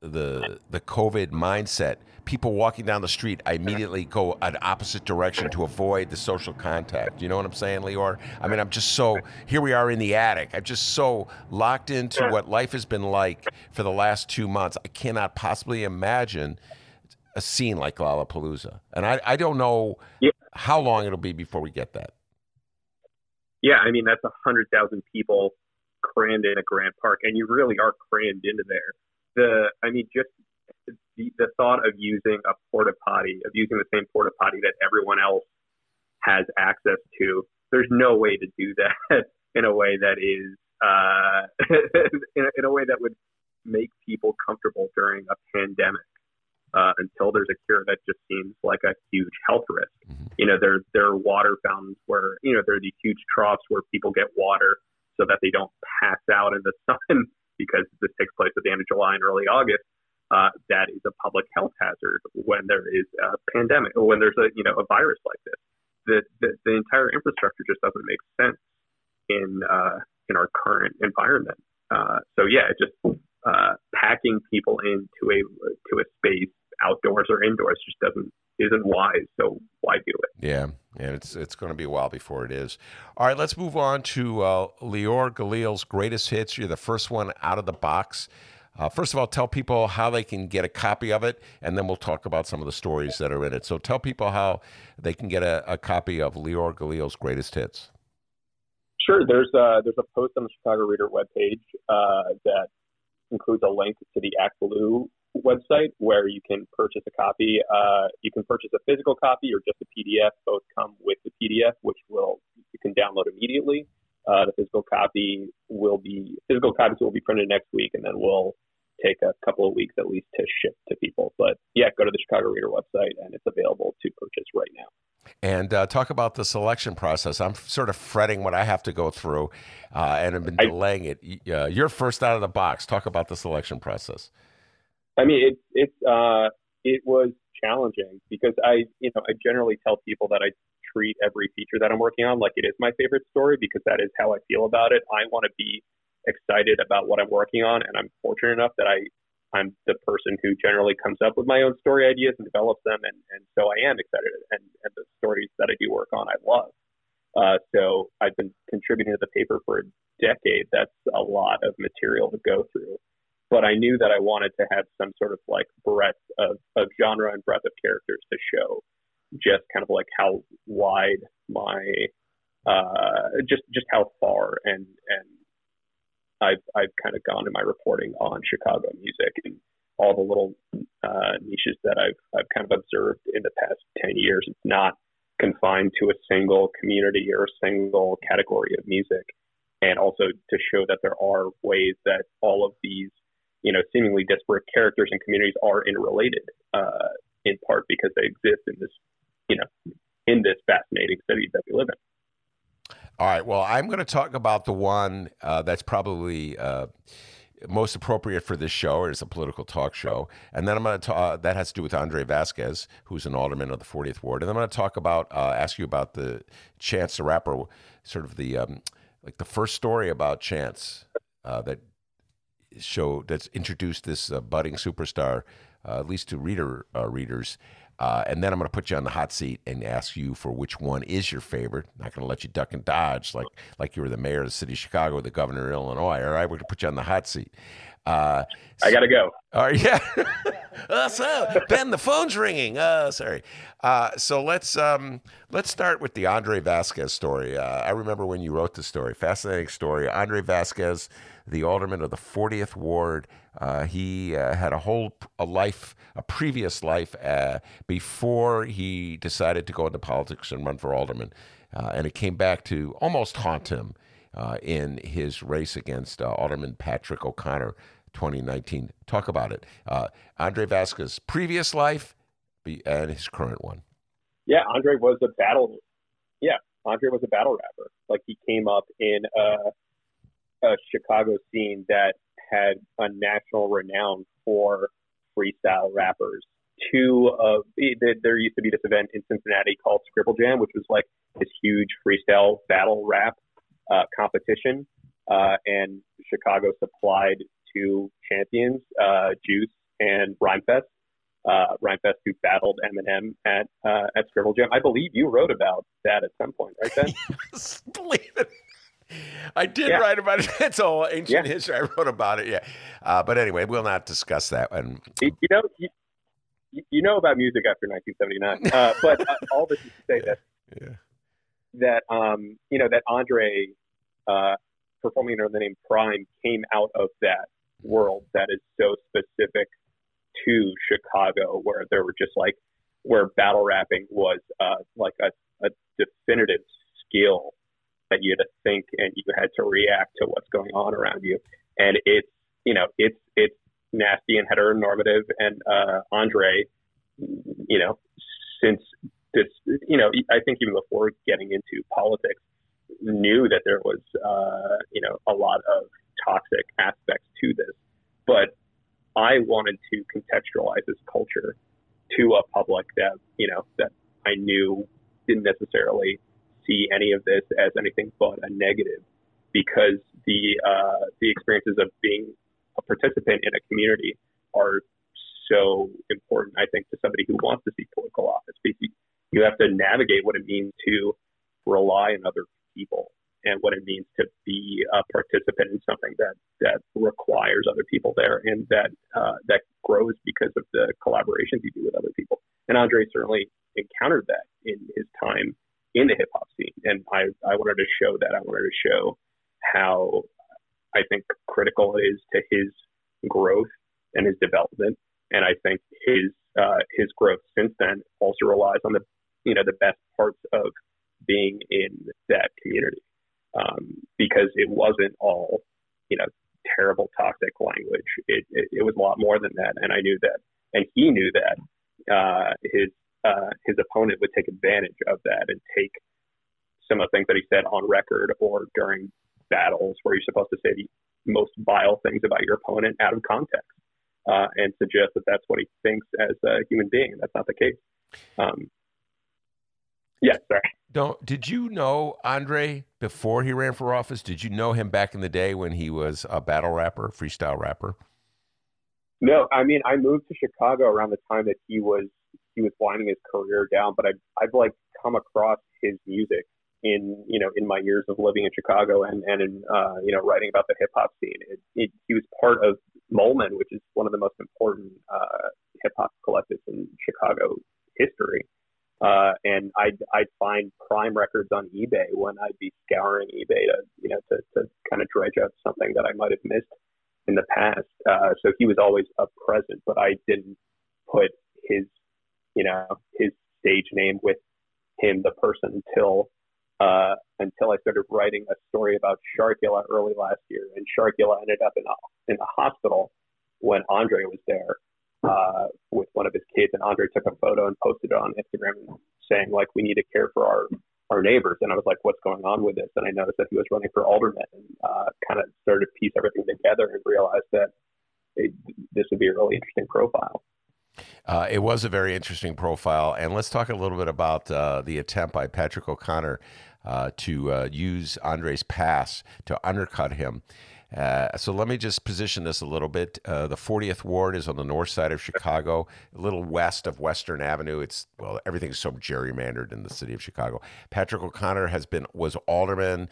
the the COVID mindset. People walking down the street, I immediately go an opposite direction to avoid the social contact. You know what I'm saying, Leor? I mean, I'm just so here we are in the attic. I'm just so locked into what life has been like for the last two months. I cannot possibly imagine a scene like Lollapalooza, and I, I don't know Yeah. how long it'll be before we get that. Yeah, I mean that's a hundred thousand people crammed in a Grant Park, and you really are crammed into there. The, I mean, just the, the thought of using a porta potty, of using the same porta potty that everyone else has access to. There's no way to do that in a way that is, uh, in, a, in a way that would make people comfortable during a pandemic. uh, until there's a cure that just seems like a huge health risk. You know, there there are water fountains where you know there are these huge troughs where people get water so that they don't pass out in the sun because this takes place at the end of July and early August. Uh, that is a public health hazard when there is a pandemic or when there's a you know a virus like this. The the, the entire infrastructure just doesn't make sense in uh, in our current environment. Uh, so yeah, just uh, packing people into a to a space outdoors or indoors just doesn't isn't wise. So why do it? Yeah, and it's it's going to be a while before it is. All right, let's move on to uh, Leor Galil's greatest hits. You're the first one out of the box. Uh, first of all, tell people how they can get a copy of it, and then we'll talk about some of the stories that are in it. So tell people how they can get a, a copy of Leor Galil's greatest hits. Sure. There's a, there's a post on the Chicago Reader webpage uh, that includes a link to the Act Blue website where you can purchase a copy. Uh, you can purchase a physical copy or just a PDF. Both come with the PDF, which will you can download immediately. Uh, the physical copy will be physical copies will be printed next week, and then we'll take a couple of weeks at least to ship to people. But yeah, go to the Chicago Reader website, and it's available to purchase right now. And uh, talk about the selection process. I'm sort of fretting what I have to go through, uh, and have been I- delaying it. Uh, you're first out of the box. Talk about the selection process. I mean, it it's uh, it was challenging because I, you know, I generally tell people that I treat every feature that I'm working on like it is my favorite story because that is how I feel about it. I want to be excited about what I'm working on, and I'm fortunate enough that I I'm the person who generally comes up with my own story ideas and develops them, and and so I am excited, and and the stories that I do work on, I love. Uh, so I've been contributing to the paper for a decade. That's a lot of material to go through but I knew that I wanted to have some sort of like breadth of, of genre and breadth of characters to show just kind of like how wide my uh, just just how far and and I've I've kind of gone in my reporting on Chicago music and all the little uh, niches that I've I've kind of observed in the past ten years. It's not confined to a single community or a single category of music, and also to show that there are ways that all of these you know, seemingly disparate characters and communities are interrelated, uh, in part because they exist in this, you know, in this fascinating city that we live in. All right. Well, I'm going to talk about the one uh, that's probably uh, most appropriate for this show. It's a political talk show, and then I'm going to talk. that has to do with Andre Vasquez, who's an alderman of the 40th ward, and I'm going to talk about uh, ask you about the Chance the Rapper, sort of the um, like the first story about Chance uh, that show that's introduced this uh, budding superstar, uh, at least to reader uh, readers. Uh, and then I'm going to put you on the hot seat and ask you for which one is your favorite. I'm not going to let you duck and dodge like like you were the mayor of the city of Chicago, or the governor of Illinois. All right, we're going to put you on the hot seat. Uh, I gotta go. All right, yeah. uh, so Ben, the phone's ringing. Uh, sorry. Uh, so let's um, let's start with the Andre Vasquez story. Uh, I remember when you wrote the story. Fascinating story. Andre Vasquez, the alderman of the 40th ward. Uh, he uh, had a whole a life, a previous life uh, before he decided to go into politics and run for alderman, uh, and it came back to almost haunt him uh, in his race against uh, Alderman Patrick O'Connor, 2019. Talk about it, uh, Andre Vasquez, previous life and his current one. Yeah, Andre was a battle. Yeah, Andre was a battle rapper. Like he came up in a, a Chicago scene that had a national renown for freestyle rappers. Two of there used to be this event in Cincinnati called Scribble Jam, which was like this huge freestyle battle rap uh, competition, uh, and Chicago supplied two champions, uh, Juice and Rhymefest. Uh, Rhymefest who battled Eminem at uh, at Scribble Jam. I believe you wrote about that at some point, right, Ben? Believe it. I did Yeah. write about it. It's all ancient Yeah. history. I wrote about it. Yeah. Uh, but anyway, we'll not discuss that. And you know, you, you know about music after 1979. Uh, but uh, all this is to say that Yeah. that um, you know that Andre uh, performing under the name Prime came out of that world that is so specific to Chicago, where there were just like where battle rapping was uh, like a, a definitive skill that you had to think and you had to react to what's going on around you. And it's you know it's it's nasty and heteronormative. And uh, Andre, you know, since this, you know, I think even before getting into politics, knew that there was, uh, you know, a lot of toxic aspects to this. But I wanted to contextualize this culture to a public that, you know, that I knew didn't necessarily see any of this as anything but a negative because the uh, the experiences of being a participant in a community are so important. I think to somebody who wants to see political office, because you have to navigate what it means to rely on other people and what it means to be a participant in something that that requires other people there and that uh, that grows because of the collaborations you do with other people. And Andre certainly encountered that in his time in the hip hop scene, and I I wanted to show that. I wanted to show how I think critical it is to his growth and his development. And I think his uh, his growth since then also relies on the you know the best parts of being in that community um, because it wasn't all you know terrible toxic language. It, it, it was a lot more than that, and I knew that, and he knew that. Uh, his uh, his opponent would take advantage of that and take some of the things that he said on record or during battles where you're supposed to say the most vile things about your opponent out of context uh, and suggest that that's what he thinks as a human being. That's not the case. Um, yeah, sorry. Don't, did you know Andre before he ran for office? Did you know him back in the day when he was a battle rapper, freestyle rapper? No, I mean I moved to Chicago around the time that he was he was winding his career down, but I I've like come across his music in you know in my years of living in Chicago and and in uh, you know writing about the hip hop scene. It, it, he was part of Molemen, which is one of the most important uh, hip hop collectives in Chicago history. Uh, and I'd I'd find prime records on eBay when I'd be scouring eBay to you know to to kind of dredge up something that I might have missed in the past. Uh, so he was always a present, but I didn't put his you know his stage name with him the person until uh, until I started writing a story about Sharkula early last year. And Sharkula ended up in a, in the hospital when Andre was there uh, with one of his kids. And Andre took a photo and posted it on Instagram saying, like, we need to care for our, our neighbors. And I was like, what's going on with this? And I noticed that he was running for alderman and uh, kind of started to piece everything together and realized that it, this would be a really interesting profile. Uh, it was a very interesting profile. And let's talk a little bit about uh, the attempt by Patrick O'Connor uh, to uh, use Andre's pass to undercut him. Uh, so let me just position this a little bit. Uh, the 40th ward is on the north side of Chicago, a little west of Western Avenue. It's well, everything's so gerrymandered in the city of Chicago. Patrick O'Connor has been was alderman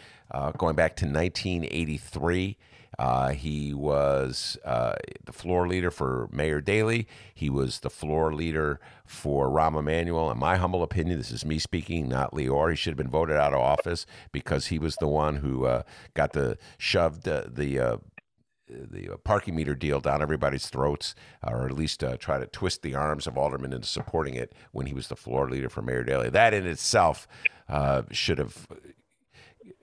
going back to 1983. Uh, he was uh, the floor leader for Mayor Daley. He was the floor leader for Rahm Emanuel. In my humble opinion, this is me speaking, not Leor. He should have been voted out of office because he was the one who uh, got the shoved uh, the uh, the uh, parking meter deal down everybody's throats, or at least uh, try to twist the arms of aldermen into supporting it when he was the floor leader for Mayor Daley. That in itself uh, should have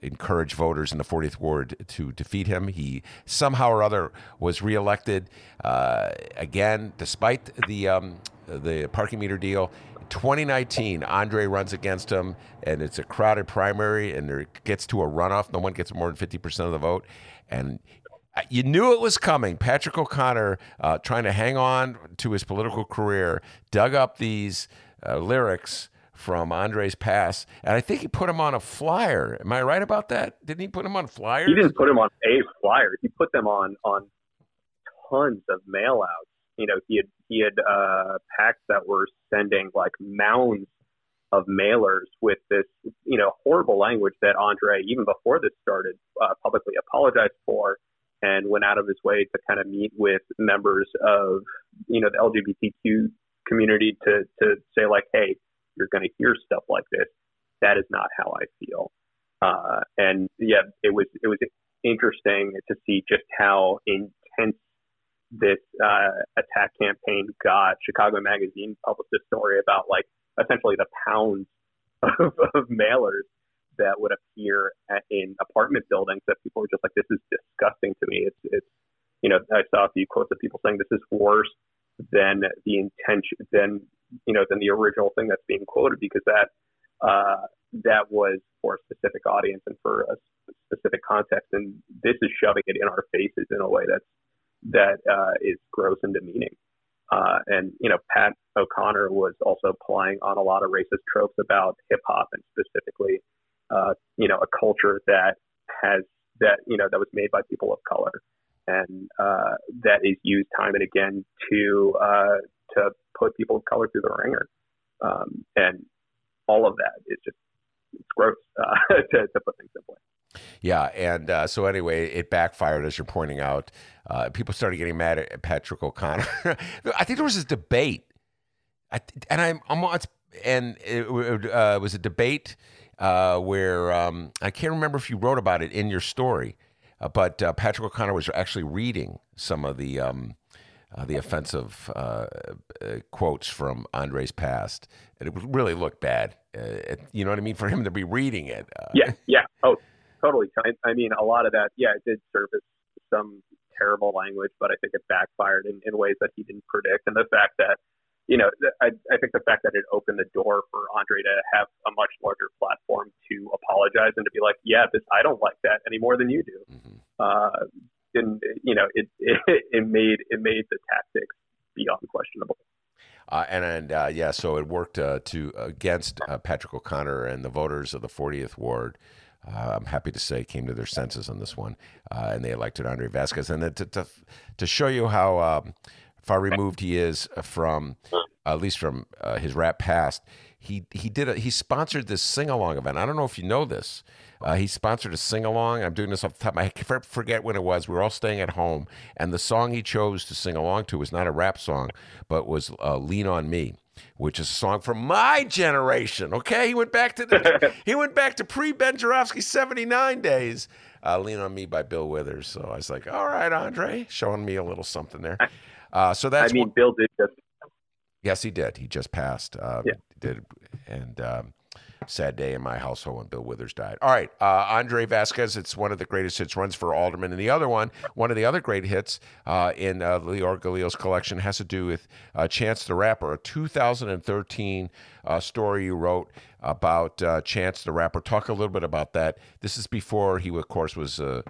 encourage voters in the 40th ward to defeat him. He somehow or other was reelected uh, again, despite the um, the parking meter deal. 2019, Andre runs against him, and it's a crowded primary, and there gets to a runoff. No one gets more than 50% of the vote, and you knew it was coming. Patrick O'Connor, uh, trying to hang on to his political career, dug up these uh, lyrics from Andre's pass, and I think he put him on a flyer. Am I right about that? Didn't he put him on flyers? He didn't put him on a flyer. He put them on on tons of mail outs. You know, he had he had uh, PACs that were sending like mounds of mailers with this, you know, horrible language that Andre, even before this started, uh, publicly apologized for and went out of his way to kind of meet with members of, you know, the LGBTQ community to to say like, hey, you're going to hear stuff like this. That is not how I feel. Uh, and yeah, it was it was interesting to see just how intense this uh, attack campaign got. Chicago Magazine published a story about like essentially the pounds of, of mailers that would appear at, in apartment buildings that people were just like, "This is disgusting to me." It's it's you know, I saw a few quotes of people saying this is worse than the intention, than you know, than the original thing that's being quoted because that uh, that was for a specific audience and for a specific context, and this is shoving it in our faces in a way that's that uh, is gross and demeaning. Uh, and you know, Pat O'Connor was also playing on a lot of racist tropes about hip hop and specifically, uh, you know, a culture that has that you know that was made by people of color and uh, that is used time and again to uh, to put people of color through the ringer. Um, and all of that is just it's gross uh, to, to put things simply. Yeah, and uh, so anyway, it backfired as you're pointing out. Uh, people started getting mad at Patrick O'Connor. I think there was this debate, and I'm, I'm and it, uh, was a debate uh, where um, I can't remember if you wrote about it in your story, uh, but Patrick O'Connor was actually reading some of the um, uh, the offensive uh, uh, quotes from Andre's past, and it really looked bad. It, you know what I mean? For him to be reading it. yeah, yeah. Oh, totally. I, I, mean, a lot of that. Yeah, it did surface some terrible language, but I think it backfired in, in ways that he didn't predict, and the fact that you know, I, I think the fact that it opened the door for Andre to have a much larger platform to apologize and to be like, yeah, this I don't like that any more than you do. Mm-hmm. Uh, and you know, it, it it made it made the tactics beyond questionable. Uh, and and uh, yeah, so it worked uh, to against uh, Patrick O'Connor and the voters of the 40th ward. Uh, I'm happy to say came to their senses on this one, uh, and they elected Andre Vasquez. And to to, to show you how um, far removed he is from, at least from his rap past. He he did a, he sponsored this sing along event. I don't know if you know this. Uh, he sponsored a sing along. I'm doing this off the top. I forget when it was. We were all staying at home, and the song he chose to sing along to was not a rap song, but was uh, "Lean on Me." Which is a song from my generation. Okay, he went back to the he went back to pre Ben Joravsky '79 days. Uh, "Lean on Me" by Bill Withers. So I was like, "All right, Andre, showing me a little something there." Uh, so that's. I mean, Bill did just. Yes, he did. He just passed. Uh, yeah. Did and um, sad day in my household when Bill Withers died. All right, uh, Andre Vasquez. It's one of the greatest hits runs for Alderman, and the other one, one of the other great hits uh, in uh, Leor Galil's collection, has to do with uh, Chance the Rapper, a 2013 uh, story you wrote about uh, Chance the Rapper. Talk a little bit about that. This is before he, of course, was a,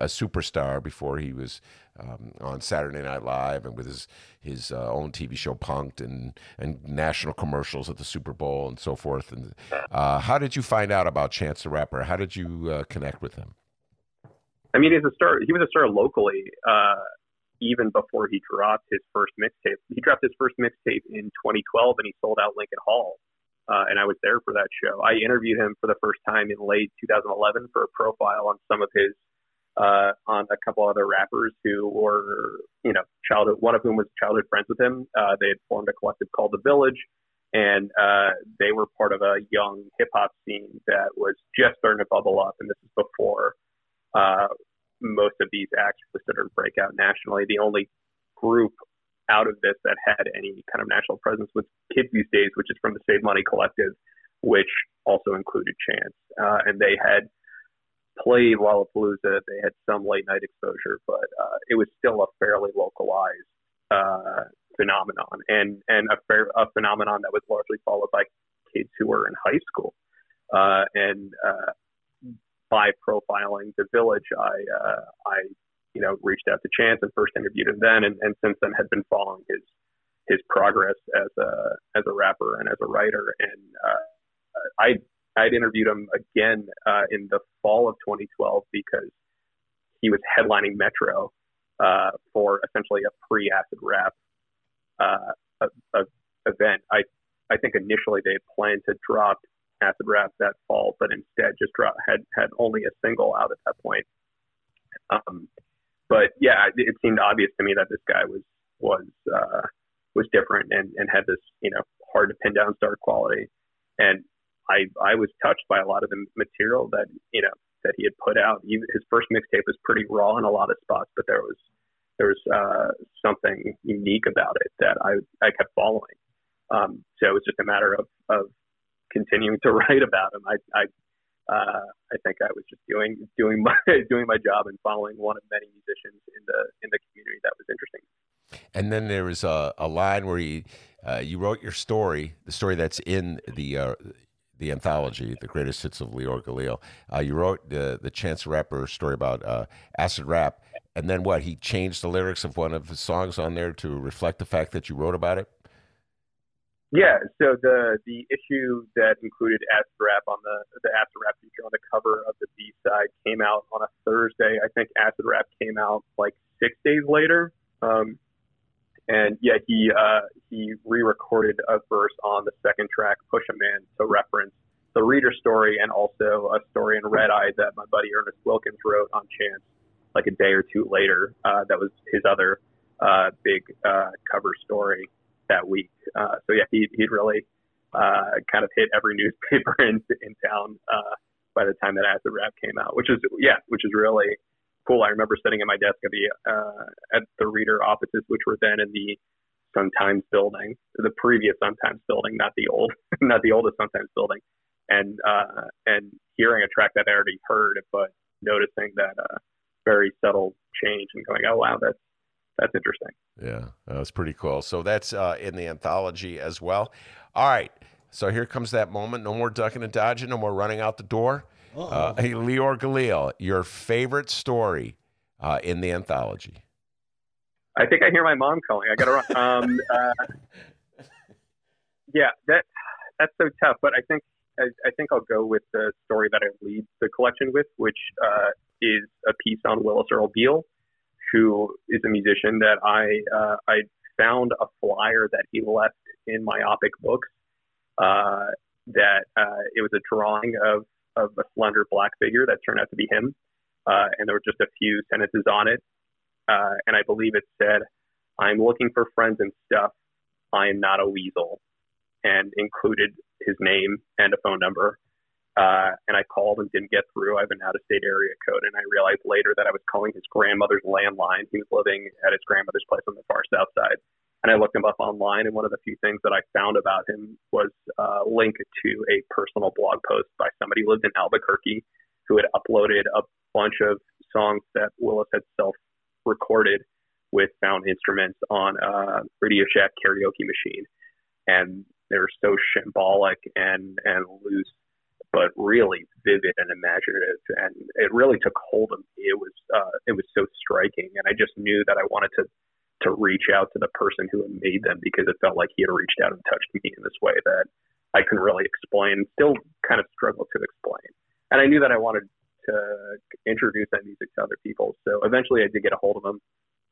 a superstar. Before he was um, on Saturday Night Live and with his his uh, own TV show Punk'd and and national commercials at the Super Bowl and so forth. And uh, how did you find out about Chance the Rapper? How did you uh, connect with him? I mean, he's a star. He was a star locally uh, even before he dropped his first mixtape. He dropped his first mixtape in 2012, and he sold out Lincoln Hall. Uh, and I was there for that show. I interviewed him for the first time in late 2011 for a profile on some of his uh, on a couple other rappers who were, you know, childhood. One of whom was childhood friends with him. Uh, they had formed a collective called the Village, and uh, they were part of a young hip hop scene that was just starting to bubble up. And this is before uh, most of these acts were considered break out nationally. The only group out of this that had any kind of national presence was Kids These Days, which is from the Save Money Collective, which also included Chance, uh, and they had played Lollapalooza, they had some late night exposure, but uh, it was still a fairly localized uh, phenomenon, and and a, fair, a phenomenon that was largely followed by kids who were in high school. Uh, and uh, by profiling the village, I uh, I you know reached out to Chance and first interviewed him then, and, and since then had been following his his progress as a as a rapper and as a writer, and uh, I I'd interviewed him again uh, in the fall of 2012 because he was headlining Metro uh, for essentially a pre-acid rap uh, a, a event. I I think initially they had planned to drop acid rap that fall, but instead just had had only a single out at that point. Um, but yeah, it, it seemed obvious to me that this guy was was uh, was different and, and had this you know hard to pin down star quality. And I I was touched by a lot of the material that you know that he had put out. He, his first mixtape was pretty raw in a lot of spots, but there was there was uh, something unique about it that I I kept following. Um, so it was just a matter of of continuing to write about him. I I uh, I think I was just doing doing my doing my job and following one of many musicians in the in the community that was interesting. And then there was a, a line where you uh, you wrote your story, the story that's in the uh, the anthology, the greatest hits of Leor Galil. Uh, you wrote the the Chance Rapper story about uh, acid rap, and then what? He changed the lyrics of one of his songs on there to reflect the fact that you wrote about it. Yeah, so the the issue that included acid rap on the the acid rap feature on the cover of the B side came out on a Thursday. I think acid rap came out like six days later. Um, and yeah, he uh, he re-recorded a verse on the second track, "Pusha Man," to reference the reader story and also a story in RedEye that my buddy Ernest Wilkins wrote on Chance, like a day or two later. Uh, that was his other uh, big uh, cover story that week. Uh, so yeah, he he'd really uh, kind of hit every newspaper in in town uh, by the time that Acid Rap came out, which is yeah, which is really cool. I remember sitting at my desk at the uh, at the reader offices, which were then in the Sun Times building, the previous Sun Times building, not the old, not the oldest Sun Times building, and uh, and hearing a track that I already heard, but noticing that uh, very subtle change and going, oh wow, that's that's interesting. Yeah, that's pretty cool. So that's uh, in the anthology as well. All right. So here comes that moment. No more ducking and dodging. No more running out the door. Uh, hey, Leor Galil, your favorite story uh, in the anthology? I think I hear my mom calling. I got to run. Um, uh, yeah, that that's so tough. But I think I, I, think I'll go with the story that I lead the collection with, which uh, is a piece on Willis Earl Beal who is a musician that I uh, I found a flyer that he left in myopic books. Uh, that uh, it was a drawing of of a slender black figure that turned out to be him, uh, and there were just a few sentences on it, uh, and I believe it said, "I'm looking for friends and stuff. I am not a weasel," and included his name and a phone number. Uh, and I called and didn't get through. I have an out of state area code. And I realized later that I was calling his grandmother's landline. He was living at his grandmother's place on the far south side. And I looked him up online. And one of the few things that I found about him was a link to a personal blog post by somebody who lived in Albuquerque who had uploaded a bunch of songs that Willis had self recorded with found instruments on a Radio Shack karaoke machine. And they were so shambolic and, and loose but really vivid and imaginative, and it really took hold of me. It was uh, it was so striking, and I just knew that I wanted to to reach out to the person who had made them because it felt like he had reached out and touched me in this way that I couldn't really explain, still kind of struggle to explain. And I knew that I wanted to introduce that music to other people. So eventually I did get a hold of him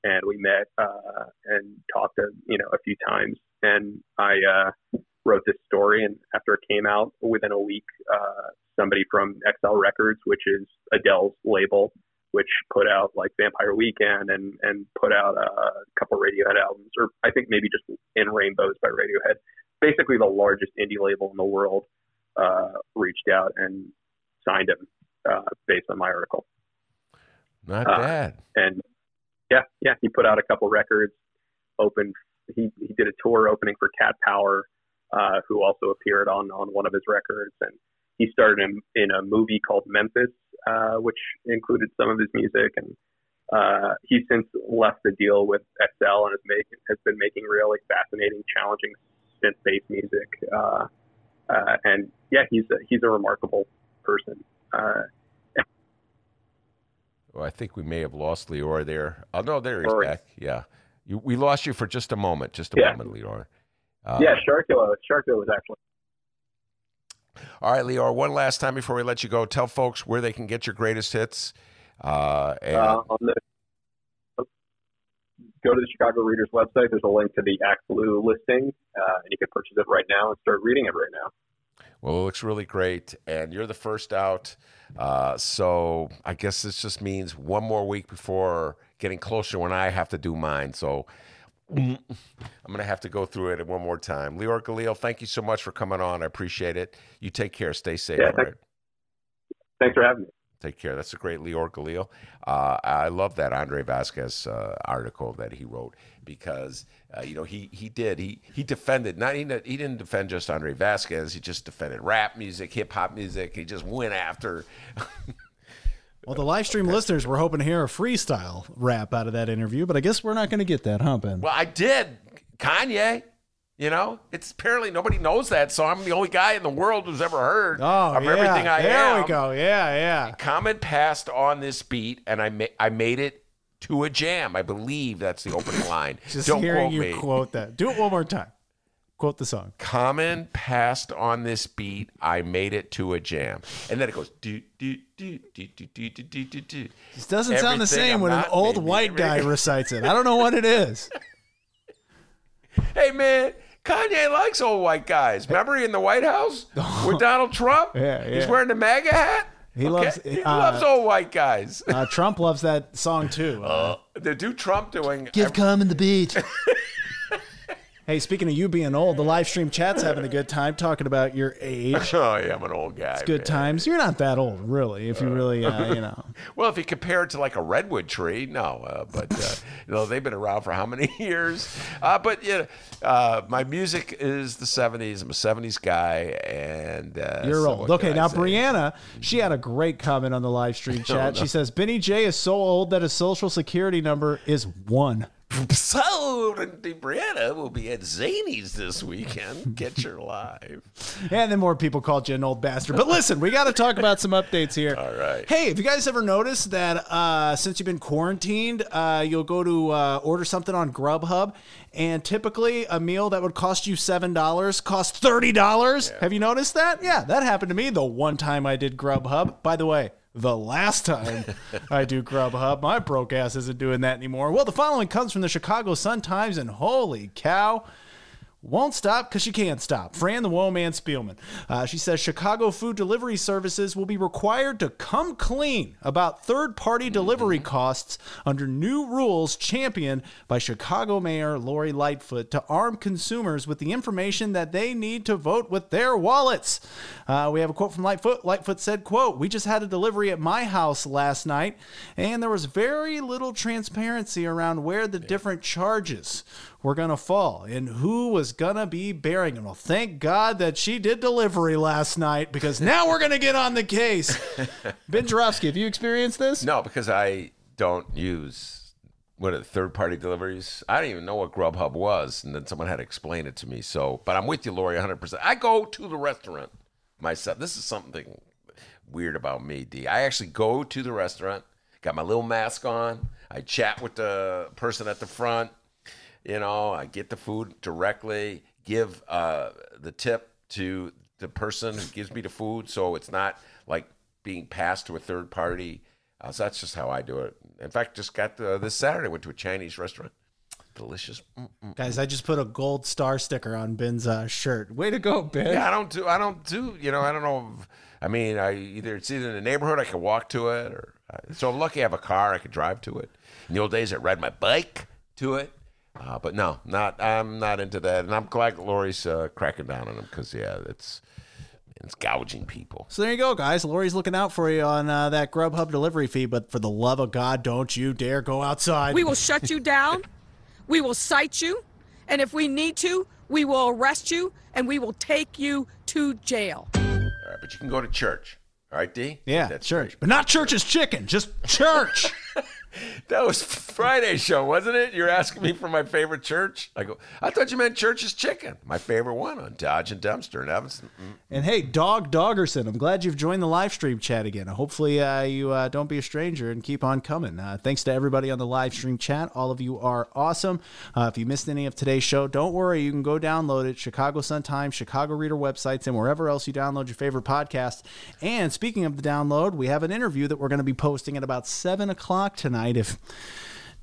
and we met uh, and talked a, you know a few times and I uh, wrote this story, and after it came out, within a week, uh, somebody from XL Records, which is Adele's label, which put out like Vampire Weekend and and put out a couple Radiohead albums, or I think maybe just In Rainbows by Radiohead. Basically, the largest indie label in the world uh, reached out and signed him uh, based on my article. Not uh, bad. And yeah, yeah, he put out a couple records. Opened. He he did a tour opening for Cat Power uh, who also appeared on on one of his records, and he starred in in a movie called Memphis, uh, which included some of his music, and uh, he's since left the deal with XL and has made has been making really fascinating, challenging synth-based music. Uh, uh, and yeah, he's a, he's a remarkable person. Uh, well, I think we may have lost Leor there. Oh no, there he's back. Yeah, you, we lost you for just a moment. Just a yeah. moment, Leor. Uh, yeah, Sharkilla. Sharkilla was excellent. All right, Leor, one last time before we let you go, tell folks where they can get your greatest hits. Uh, and... uh, the, go to the Chicago Readers website. There's a link to the ActBlue listing, uh, and you can purchase it right now and start reading it right now. Well, it looks really great, and you're the first out. Uh, so I guess this just means one more week before getting closer when I have to do mine. So I'm going to have to go through it one more time. Leor Galil, thank you so much for coming on. I appreciate it. You take care. Stay safe. Yeah, thanks, thanks for having me. take care. That's a great Leor Galil. Uh, I love that Andre Vasquez uh, article that he wrote because uh, you know he he did he he defended not he, he didn't defend just Andre Vasquez. He just defended rap music, hip hop music. He just went after. Well, the live stream listeners were hoping to hear a freestyle rap out of that interview, but I guess we're not going to get that, huh, Ben? Well, I did. Kanye. You know, it's apparently nobody knows that, so I'm the only guy in the world who's ever heard Oh, of yeah. everything I there am. we go. Yeah, yeah. Common passed on this beat, and I ma- I made it to a jam. I believe that's the opening line. Just Don't hearing quote you me. quote that. Do it one more time. Quote the song. Common passed on this beat. I made it to a jam, and then it goes do do do do do do do do do. do. Doesn't sound the same I'm when an old white guy recites it. I don't know what it is. Hey man, Kanye likes old white guys. Remember he in the White House with Donald Trump? Yeah, He's wearing the MAGA hat. He loves- He uh, loves old white guys. Uh, Trump loves that song too. Uh, the dude Trump doing Common the beat. Hey, speaking of you being old, the live stream chat's having a good time talking about your age. Oh yeah, I'm an old guy. It's good man. times. You're not that old, really, if you really, uh, you know. Well, if you compare it to like a redwood tree, no. Uh, but uh, you know they've been around for how many years? Uh, but yeah, uh, my music is the '70s. I'm a '70s guy, and uh, You're so old. Okay, now? Brianna, she had a great comment on the live stream chat. She says Benny J is so old that his social security number is one. So, Brianna will be at Zanies this weekend. Get your live. And then more people called you an old bastard. But listen, we got to talk about some updates here. All right. Hey, have you guys ever noticed that uh, since you've been quarantined, uh, you'll go to uh, order something on Grubhub, and typically a meal that would cost you seven dollars costs thirty dollars? Have you noticed that? Yeah, that happened to me the one time I did Grubhub. By the way. The last time I do Grubhub, my broke ass isn't doing that anymore. Well, the following comes from the Chicago Sun Times, and holy cow, won't stop because she can't stop. Fran the Woman Spielman. Uh, she says Chicago food delivery services will be required to come clean about third party delivery costs under new rules championed by Chicago Mayor Lori Lightfoot to arm consumers with the information that they need to vote with their wallets. Uh, we have a quote from Lightfoot. Lightfoot said, quote, we just had a delivery at my house last night and there was very little transparency around where the different charges were going to fall and who was going to be bearing them. Well, thank God that she did delivery last night because now we're going to get on the case. ben Joravsky, have you experienced this? No, because I don't use what are the third party deliveries. I didn't even know what Grubhub was, and then someone had to explain it to me. So, but I'm with you, Lori, 100. percent I go to the restaurant myself. This is something weird about me, D. I actually go to the restaurant, got my little mask on. I chat with the person at the front. You know, I get the food directly, give uh, the tip to the person who gives me the food, so it's not like being passed to a third party. Uh, so that's just how I do it. In fact, just got uh, this Saturday went to a Chinese restaurant. Delicious. Mm. Guys, I just put a gold star sticker on Ben's uh, shirt. Way to go, Ben. Yeah, I don't do. I don't do. You know, I don't know. If, I mean, I either it's either in the neighborhood I can walk to it, or uh, so I'm lucky I have a car I could drive to it. In the old days, I ride my bike to it. Uh, but no, not. I'm not into that, and I'm glad Lori's uh, cracking down on them because yeah, it's it's gouging people. So there you go, guys. Lori's looking out for you on uh, that Grubhub delivery fee, but for the love of God, don't you dare go outside. We will shut you down. We will cite you. And if we need to, we will arrest you and we will take you to jail. All right, but you can go to church. All right, D. yeah, That's church. But not church's chicken, just church. That was Friday show, wasn't it? You're asking me for my favorite church. I go. I thought you meant Church's Chicken, my favorite one on Dodge and Dempster in Evanston. And hey, Dog Doggerson, I'm glad you've joined the live stream chat again. Hopefully, uh, you uh, don't be a stranger and keep on coming. Uh, thanks to everybody on the live stream chat. All of you are awesome. Uh, if you missed any of today's show, don't worry. You can go download it. Chicago Sun Times, Chicago Reader websites, and wherever else you download your favorite podcast. And speaking of the download, we have an interview that we're going to be posting at about 7 o'clock tonight. If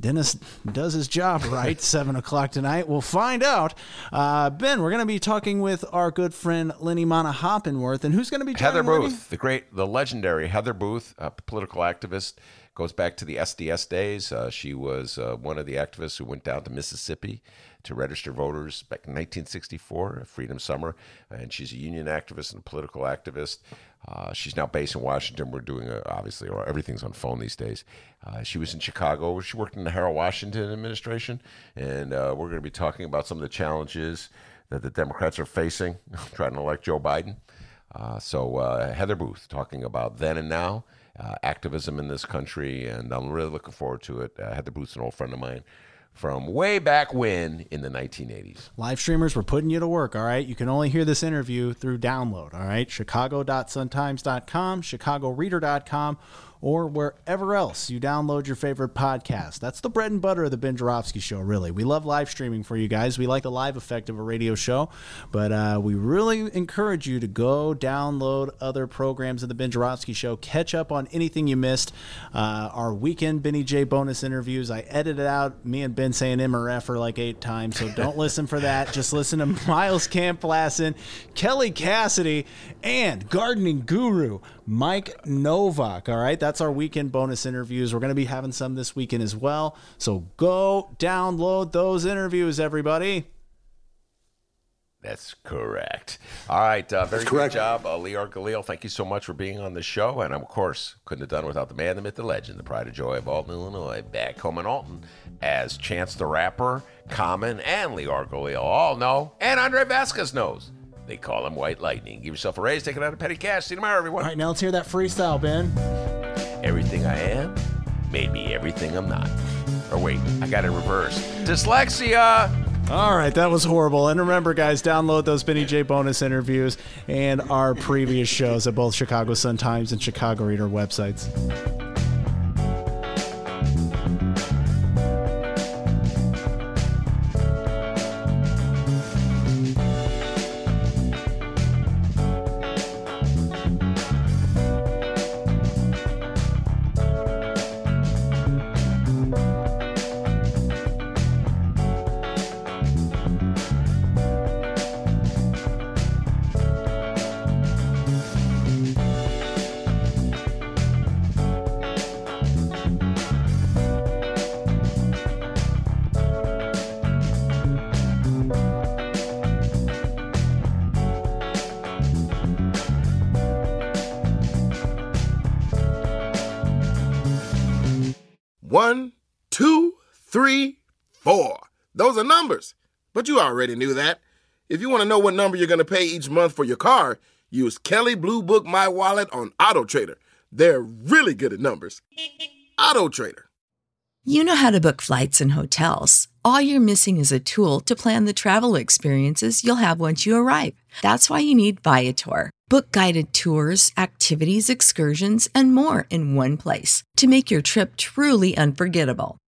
Dennis does his job right, 7 o'clock tonight. We'll find out. Uh, ben, we're going to be talking with our good friend Lenny Mana Hoppenworth. And who's going to be Heather joining Lenny? Booth, the great, the legendary Heather Booth, a political activist, goes back to the SDS days. Uh, she was uh, one of the activists who went down to Mississippi to register voters back in 1964, Freedom Summer, and she's a union activist and a political activist. Uh, she's now based in Washington. We're doing a, obviously or everything's on phone these days. Uh, she was in Chicago. She worked in the Harold Washington administration, and uh, we're going to be talking about some of the challenges that the Democrats are facing trying to elect Joe Biden. Uh, so uh, Heather Booth talking about then and now. Activism in this country, and I'm really looking forward to it. Heather Booth's an old friend of mine from way back when in the 1980s. Live streamers, we're putting you to work, all right? You can only hear this interview through download, all right? Chicago.suntimes.com, chicagoreader.com, or wherever else you download your favorite podcast. That's the bread and butter of the Ben Joravsky Show, really. We love live streaming for you guys. We like the live effect of a radio show, but uh, we really encourage you to go download other programs of the Ben Joravsky Show, catch up on anything you missed. Uh, our weekend Benny J bonus interviews, I edited out me and Ben saying MRF for like eight times, so don't listen for that. Just listen to Miles Kampf-Lassin, Kelly Cassidy, and gardening guru Mike Nowak. All right, that's our weekend bonus interviews. We're going to be having some this weekend as well. So go download those interviews, everybody. That's correct. All right, uh, very good job, uh, Leor Galil. Thank you so much for being on the show, and of course, couldn't have done it without the man, the myth, the legend, the pride of joy of Alton, Illinois, back home in Alton, as Chance the Rapper, Common, and Leor Galil all know, and Andre Vasquez knows. They call him White Lightning. Give yourself a raise, take it out of petty cash. See you tomorrow, everyone. All right, now let's hear that freestyle, Ben. Everything I am made me everything I'm not. Or wait, I got it reversed. Dyslexia. All right, that was horrible. And remember, guys, download those Benny J bonus interviews and our previous shows at both Chicago Sun Times and Chicago Reader websites. But you already knew that. If you want to know what number you're going to pay each month for your car, use Kelley Blue Book My Wallet on Autotrader. They're really good at numbers. Autotrader. You know how to book flights and hotels. All you're missing is a tool to plan the travel experiences you'll have once you arrive. That's why you need Viator. Book guided tours, activities, excursions, and more in one place to make your trip truly unforgettable.